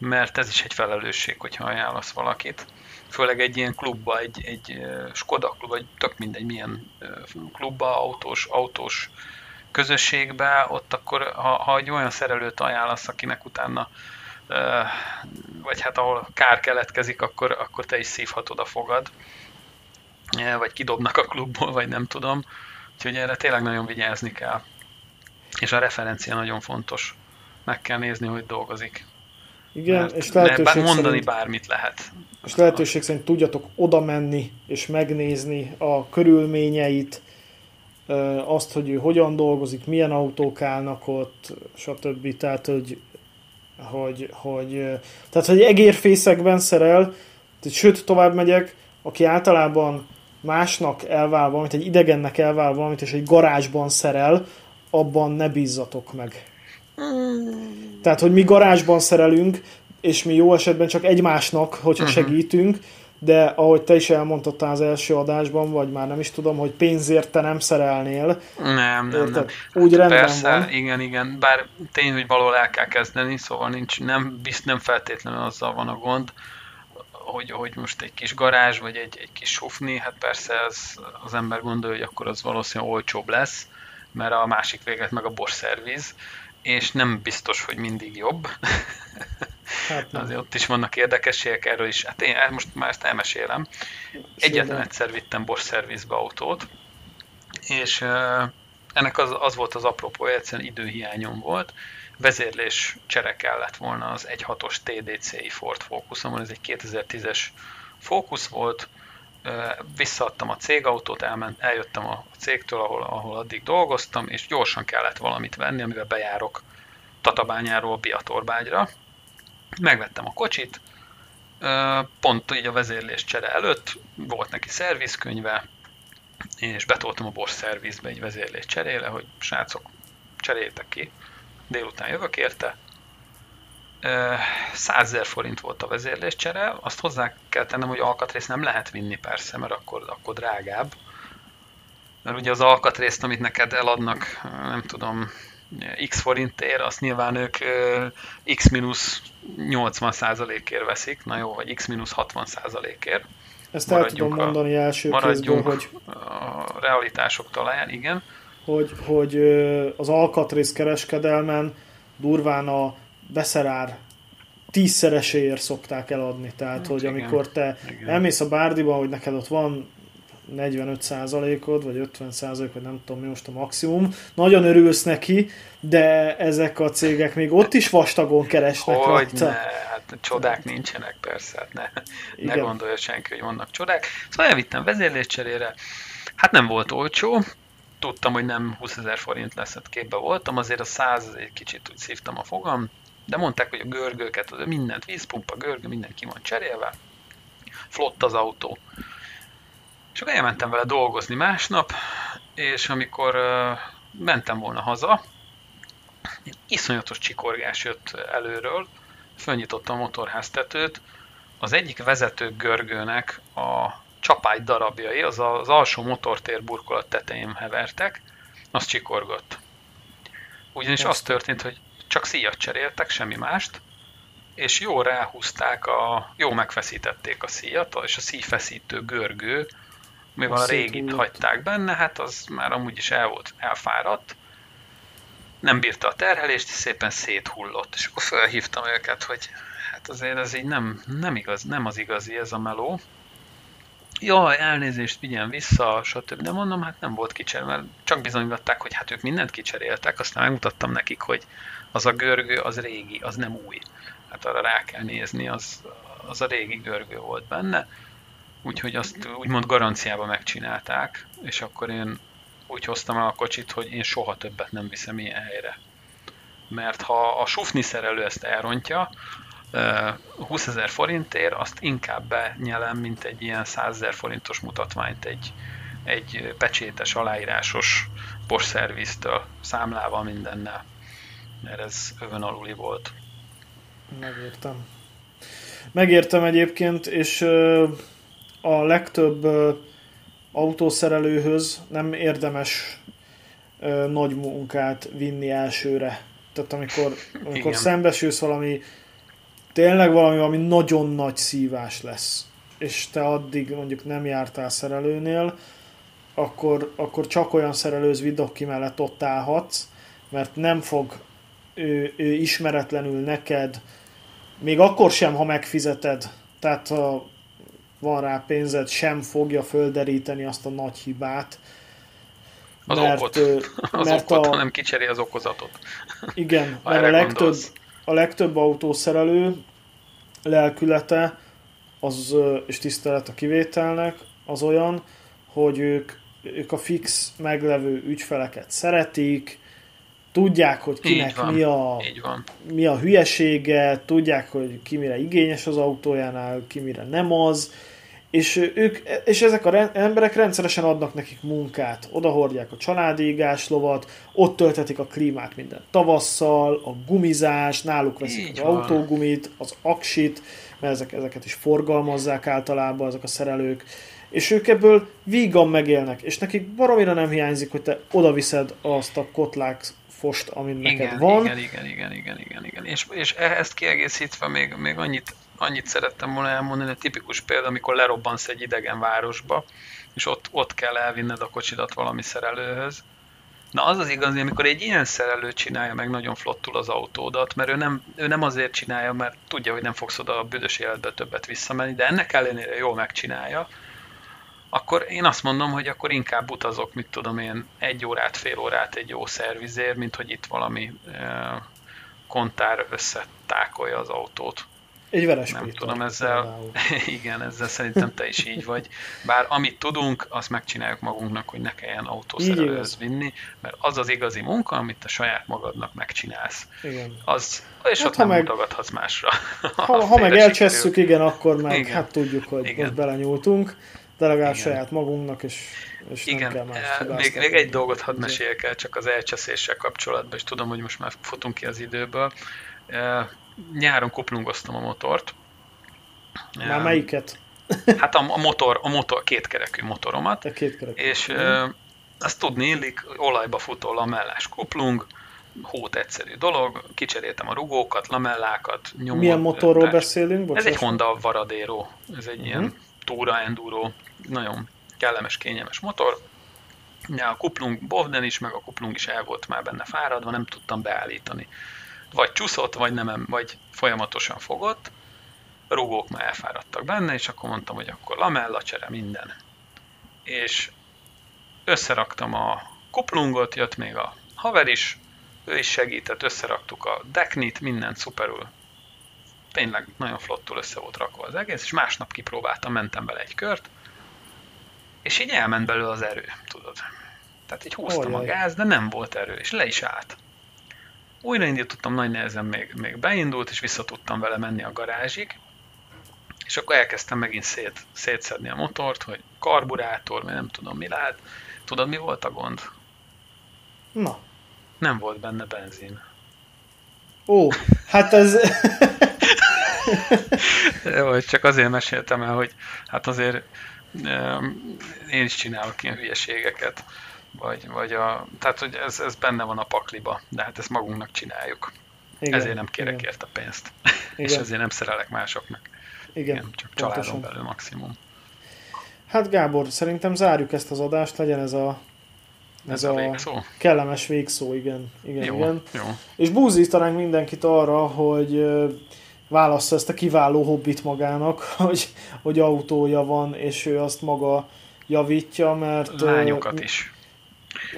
B: mert ez is egy felelősség, hogyha ajánlasz valakit főleg egy ilyen klubba, egy, egy Skoda klub, vagy tök mindegy milyen klubba, autós, autós közösségbe, ott akkor, ha, ha egy olyan szerelőt ajánlasz, akinek utána vagy hát ahol kár keletkezik, akkor, akkor te is szívhatod a fogad, vagy kidobnak a klubból, vagy nem tudom. Úgyhogy erre tényleg nagyon vigyázni kell. És a referencia nagyon fontos. Meg kell nézni, hogy dolgozik.
A: Igen, Mert és lehetőség
B: mondani szerint, bármit lehet.
A: És lehetőség szerint tudjatok oda menni és megnézni a körülményeit, azt, hogy ő hogyan dolgozik, milyen autók állnak ott, stb. Tehát, hogy, hogy, hogy, tehát, hogy egérfészekben szerel, tehát, sőt, tovább megyek, aki általában másnak elvál valamit, egy idegennek elvál valamit, és egy garázsban szerel, abban ne bízzatok meg. Tehát, hogy mi garázsban szerelünk, és mi jó esetben csak egymásnak, hogyha uh-huh. segítünk, de ahogy te is elmondtad az első adásban, vagy már nem is tudom, hogy pénzért te nem szerelnél.
B: Nem, nem, érted?
A: nem. Úgy rendben
B: Persze,
A: van.
B: igen, igen. Bár tény, hogy valahol el kell kezdeni, szóval nincs, nem, bizt, nem feltétlenül azzal van a gond, hogy, hogy most egy kis garázs, vagy egy, egy kis sufni, hát persze az, az ember gondolja, hogy akkor az valószínűleg olcsóbb lesz, mert a másik véget meg a borszerviz, és nem biztos, hogy mindig jobb. <laughs> Hát Azért ott is vannak érdekességek erről is. Hát én most már ezt elmesélem. Egyetlen egyszer vittem Bosch szervizbe autót, és ennek az, az volt az apropó, egyszerűen időhiányom volt. Vezérlés csere kellett volna az 1.6-os TDCi Ford Focusomon, ez egy 2010-es Focus volt, visszaadtam a cégautót, elment, eljöttem a cégtől, ahol, ahol addig dolgoztam, és gyorsan kellett valamit venni, amivel bejárok Tatabányáról Biatorbágyra. Megvettem a kocsit, pont így a vezérlés csere előtt, volt neki szervizkönyve, és betoltam a Bosch szervizbe egy vezérlés cserére, hogy srácok, cseréltek ki, délután jövök érte, 100 ezer forint volt a vezérléscsere, azt hozzá kell tennem, hogy alkatrészt nem lehet vinni persze, mert akkor, akkor drágább. Mert ugye az alkatrészt, amit neked eladnak, nem tudom, x forintért, azt nyilván ők x 80 százalékért veszik, na jó, vagy x 60 százalékért.
A: Ezt el tudom mondani első kézből, hogy
B: a realitások talaján, igen.
A: Hogy, hogy az alkatrész kereskedelmen durván a beszerár tízszereséért szokták eladni. Tehát, hát, hogy igen, amikor te igen. elmész a bárdiba, hogy neked ott van 45%-od, vagy 50%, vagy nem tudom mi most a maximum, nagyon örülsz neki, de ezek a cégek még ott is vastagon keresnek
B: hogy rajta. Ne, hát csodák nincsenek persze, hát ne, ne gondolja senki, hogy vannak csodák. Szóval elvittem vezérléscserére, hát nem volt olcsó, tudtam, hogy nem 20 ezer forint lesz, hát képbe voltam, azért a 100 egy kicsit úgy szívtam a fogam, de mondták, hogy a görgőket, mindent, vízpumpa, görgő, minden ki van cserélve. Flott az autó. És akkor elmentem vele dolgozni másnap, és amikor uh, mentem volna haza, egy iszonyatos csikorgás jött előről, fölnyitottam a motorháztetőt, az egyik vezető görgőnek a csapágy darabjai, az az alsó motortér burkolat tetején hevertek, az csikorgott. Ugyanis az történt, hogy csak szíjat cseréltek, semmi mást, és jó ráhúzták, a, jó megfeszítették a szíjat, és a szíjfeszítő görgő, mivel a, a régit hagyták benne, hát az már amúgy is el volt, elfáradt, nem bírta a terhelést, és szépen széthullott, és akkor felhívtam őket, hogy hát azért ez így nem, nem, igaz, nem az igazi ez a meló. Jaj, elnézést, vigyen vissza, stb. De mondom, hát nem volt kicserélve, mert csak bizonyították, hogy hát ők mindent kicseréltek, aztán megmutattam nekik, hogy az a görgő az régi, az nem új. Hát arra rá kell nézni, az, az a régi görgő volt benne. Úgyhogy azt úgymond garanciába megcsinálták, és akkor én úgy hoztam el a kocsit, hogy én soha többet nem viszem ilyen helyre. Mert ha a sufni szerelő ezt elrontja, 20 ezer forintért, azt inkább benyelem, mint egy ilyen 100 ezer forintos mutatványt egy, egy pecsétes, aláírásos postszerviztől, számlával, mindennel mert ez övön aluli volt.
A: Megértem. Megértem egyébként, és a legtöbb autószerelőhöz nem érdemes nagy munkát vinni elsőre. Tehát amikor, amikor szembesülsz valami, tényleg valami, ami nagyon nagy szívás lesz, és te addig mondjuk nem jártál szerelőnél, akkor, akkor csak olyan szerelőz ki mellett ott állhatsz, mert nem fog ő, ő ismeretlenül neked, még akkor sem, ha megfizeted, tehát ha van rá pénzed, sem fogja földeríteni azt a nagy hibát.
B: Az mert, okot. <laughs> Az mert okot, a, hanem kicseri az okozatot.
A: Igen, mert a legtöbb, a legtöbb autószerelő lelkülete az, és tisztelet a kivételnek az olyan, hogy ők, ők a fix meglevő ügyfeleket szeretik, tudják, hogy kinek van, mi, a, mi a hülyesége, tudják, hogy ki mire igényes az autójánál, ki mire nem az, és, ők, és ezek az emberek rendszeresen adnak nekik munkát. Oda hordják a családi lovat, ott töltetik a klímát minden tavasszal, a gumizás, náluk veszik Így az van. autógumit, az aksit, mert ezek, ezeket is forgalmazzák általában ezek a szerelők, és ők ebből vígan megélnek, és nekik baromira nem hiányzik, hogy te oda viszed azt a kotlák fost, amin igen, neked van.
B: Igen, igen, igen, igen, igen, igen. És, és ezt kiegészítve még, még annyit annyit szerettem volna elmondani, hogy tipikus példa, amikor lerobbansz egy idegen városba, és ott, ott kell elvinned a kocsidat valami szerelőhöz. Na az az igazi, amikor egy ilyen szerelő csinálja meg nagyon flottul az autódat, mert ő nem, ő nem azért csinálja, mert tudja, hogy nem fogsz oda a büdös életbe többet visszamenni, de ennek ellenére jól megcsinálja, akkor én azt mondom, hogy akkor inkább utazok, mit tudom én, egy órát, fél órát egy jó szervizér, mint hogy itt valami eh, kontár összetákolja az autót.
A: Egy veres
B: Nem Péter, tudom, ezzel, <laughs> igen, ezzel szerintem te is így vagy. Bár amit tudunk, azt megcsináljuk magunknak, hogy ne kelljen autószerelőhöz vinni, mert az az igazi munka, amit te saját magadnak megcsinálsz. Igen. Az, és hát, ott nem meg, mutogathatsz másra.
A: Ha, <laughs> ha meg elcsesszük, igen, akkor meg igen. hát tudjuk, hogy igen. most belenyúltunk, de legalább igen. saját magunknak, és, és
B: igen. nem kell más még, még egy dolgot hadd meséljek el, csak az elcseszéssel kapcsolatban, és tudom, hogy most már futunk ki az időből nyáron kuplungoztam a motort.
A: Már melyiket?
B: Hát a, a motor, a motor, kétkerekű motoromat.
A: A kétkerekű.
B: És mm. azt tudni illik, olajba futó lamellás kuplung, hót egyszerű dolog, kicseréltem a rugókat, lamellákat,
A: nyomot. Milyen motorról társ. beszélünk?
B: Bocsás. Ez egy Honda Varadero, ez egy uh-huh. ilyen mhm. túra enduro, nagyon kellemes, kényelmes motor. Ja, a kuplung Bovden is, meg a kuplung is el volt már benne fáradva, nem tudtam beállítani vagy csúszott, vagy nem, vagy folyamatosan fogott, rugók már elfáradtak benne, és akkor mondtam, hogy akkor lamella csere, minden. És összeraktam a kuplungot, jött még a haver is, ő is segített, összeraktuk a deknit, mindent szuperül. Tényleg nagyon flottul össze volt rakva az egész, és másnap kipróbáltam, mentem bele egy kört, és így elment belőle az erő, tudod. Tehát így húztam Olyaj. a gáz, de nem volt erő, és le is állt újraindítottam, nagy nehezen még, még beindult, és vissza tudtam vele menni a garázsig, és akkor elkezdtem megint szét, szétszedni a motort, hogy karburátor, mert nem tudom mi lehet. Tudod, mi volt a gond?
A: Na.
B: Nem volt benne benzin.
A: Ó, hát ez... <laughs>
B: Jó, csak azért meséltem el, hogy hát azért én is csinálok ilyen hülyeségeket. Vagy, vagy a, tehát, hogy ez, ez benne van a pakliba, de hát ezt magunknak csináljuk. Igen, ezért nem kérek igen. a pénzt. Igen. És ezért nem szerelek másoknak. Igen, igen csak pontosan. családon belül maximum.
A: Hát Gábor, szerintem zárjuk ezt az adást, legyen ez a ez, ez a, a végszó? kellemes végszó, igen. igen, jó, igen.
B: Jó.
A: És búzítanánk mindenkit arra, hogy válassza ezt a kiváló hobbit magának, <laughs> hogy, hogy autója van, és ő azt maga javítja, mert...
B: Lányokat is.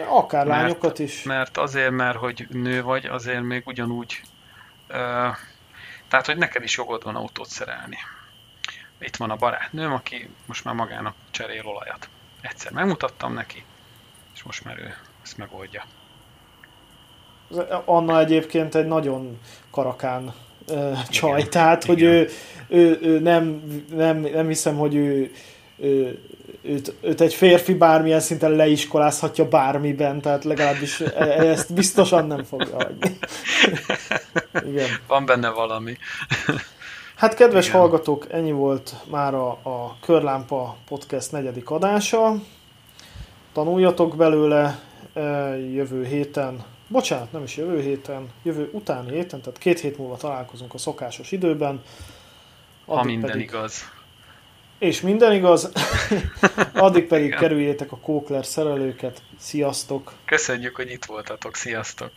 A: Akár mert, lányokat is.
B: Mert azért, mert hogy nő vagy, azért még ugyanúgy, uh, tehát, hogy neked is jogod van autót szerelni. Itt van a barátnőm, aki most már magának cserél olajat. Egyszer megmutattam neki, és most már ő ezt megoldja.
A: Anna egyébként egy nagyon karakán uh, csaj, igen, tehát igen. hogy ő, ő, ő nem, nem, nem hiszem, hogy ő, ő őt, őt egy férfi bármilyen szinten leiskolázhatja bármiben, tehát legalábbis e, ezt biztosan nem fogja hagyni. <laughs>
B: Igen. Van benne valami.
A: Hát kedves Igen. hallgatók, ennyi volt már a, a Körlámpa Podcast negyedik adása. Tanuljatok belőle e, jövő héten, bocsánat, nem is jövő héten, jövő utáni héten, tehát két hét múlva találkozunk a szokásos időben.
B: Addig ha minden pedig... igaz
A: és minden igaz, <laughs> addig pedig kerüljétek a Kókler szerelőket. Sziasztok!
B: Köszönjük, hogy itt voltatok. Sziasztok!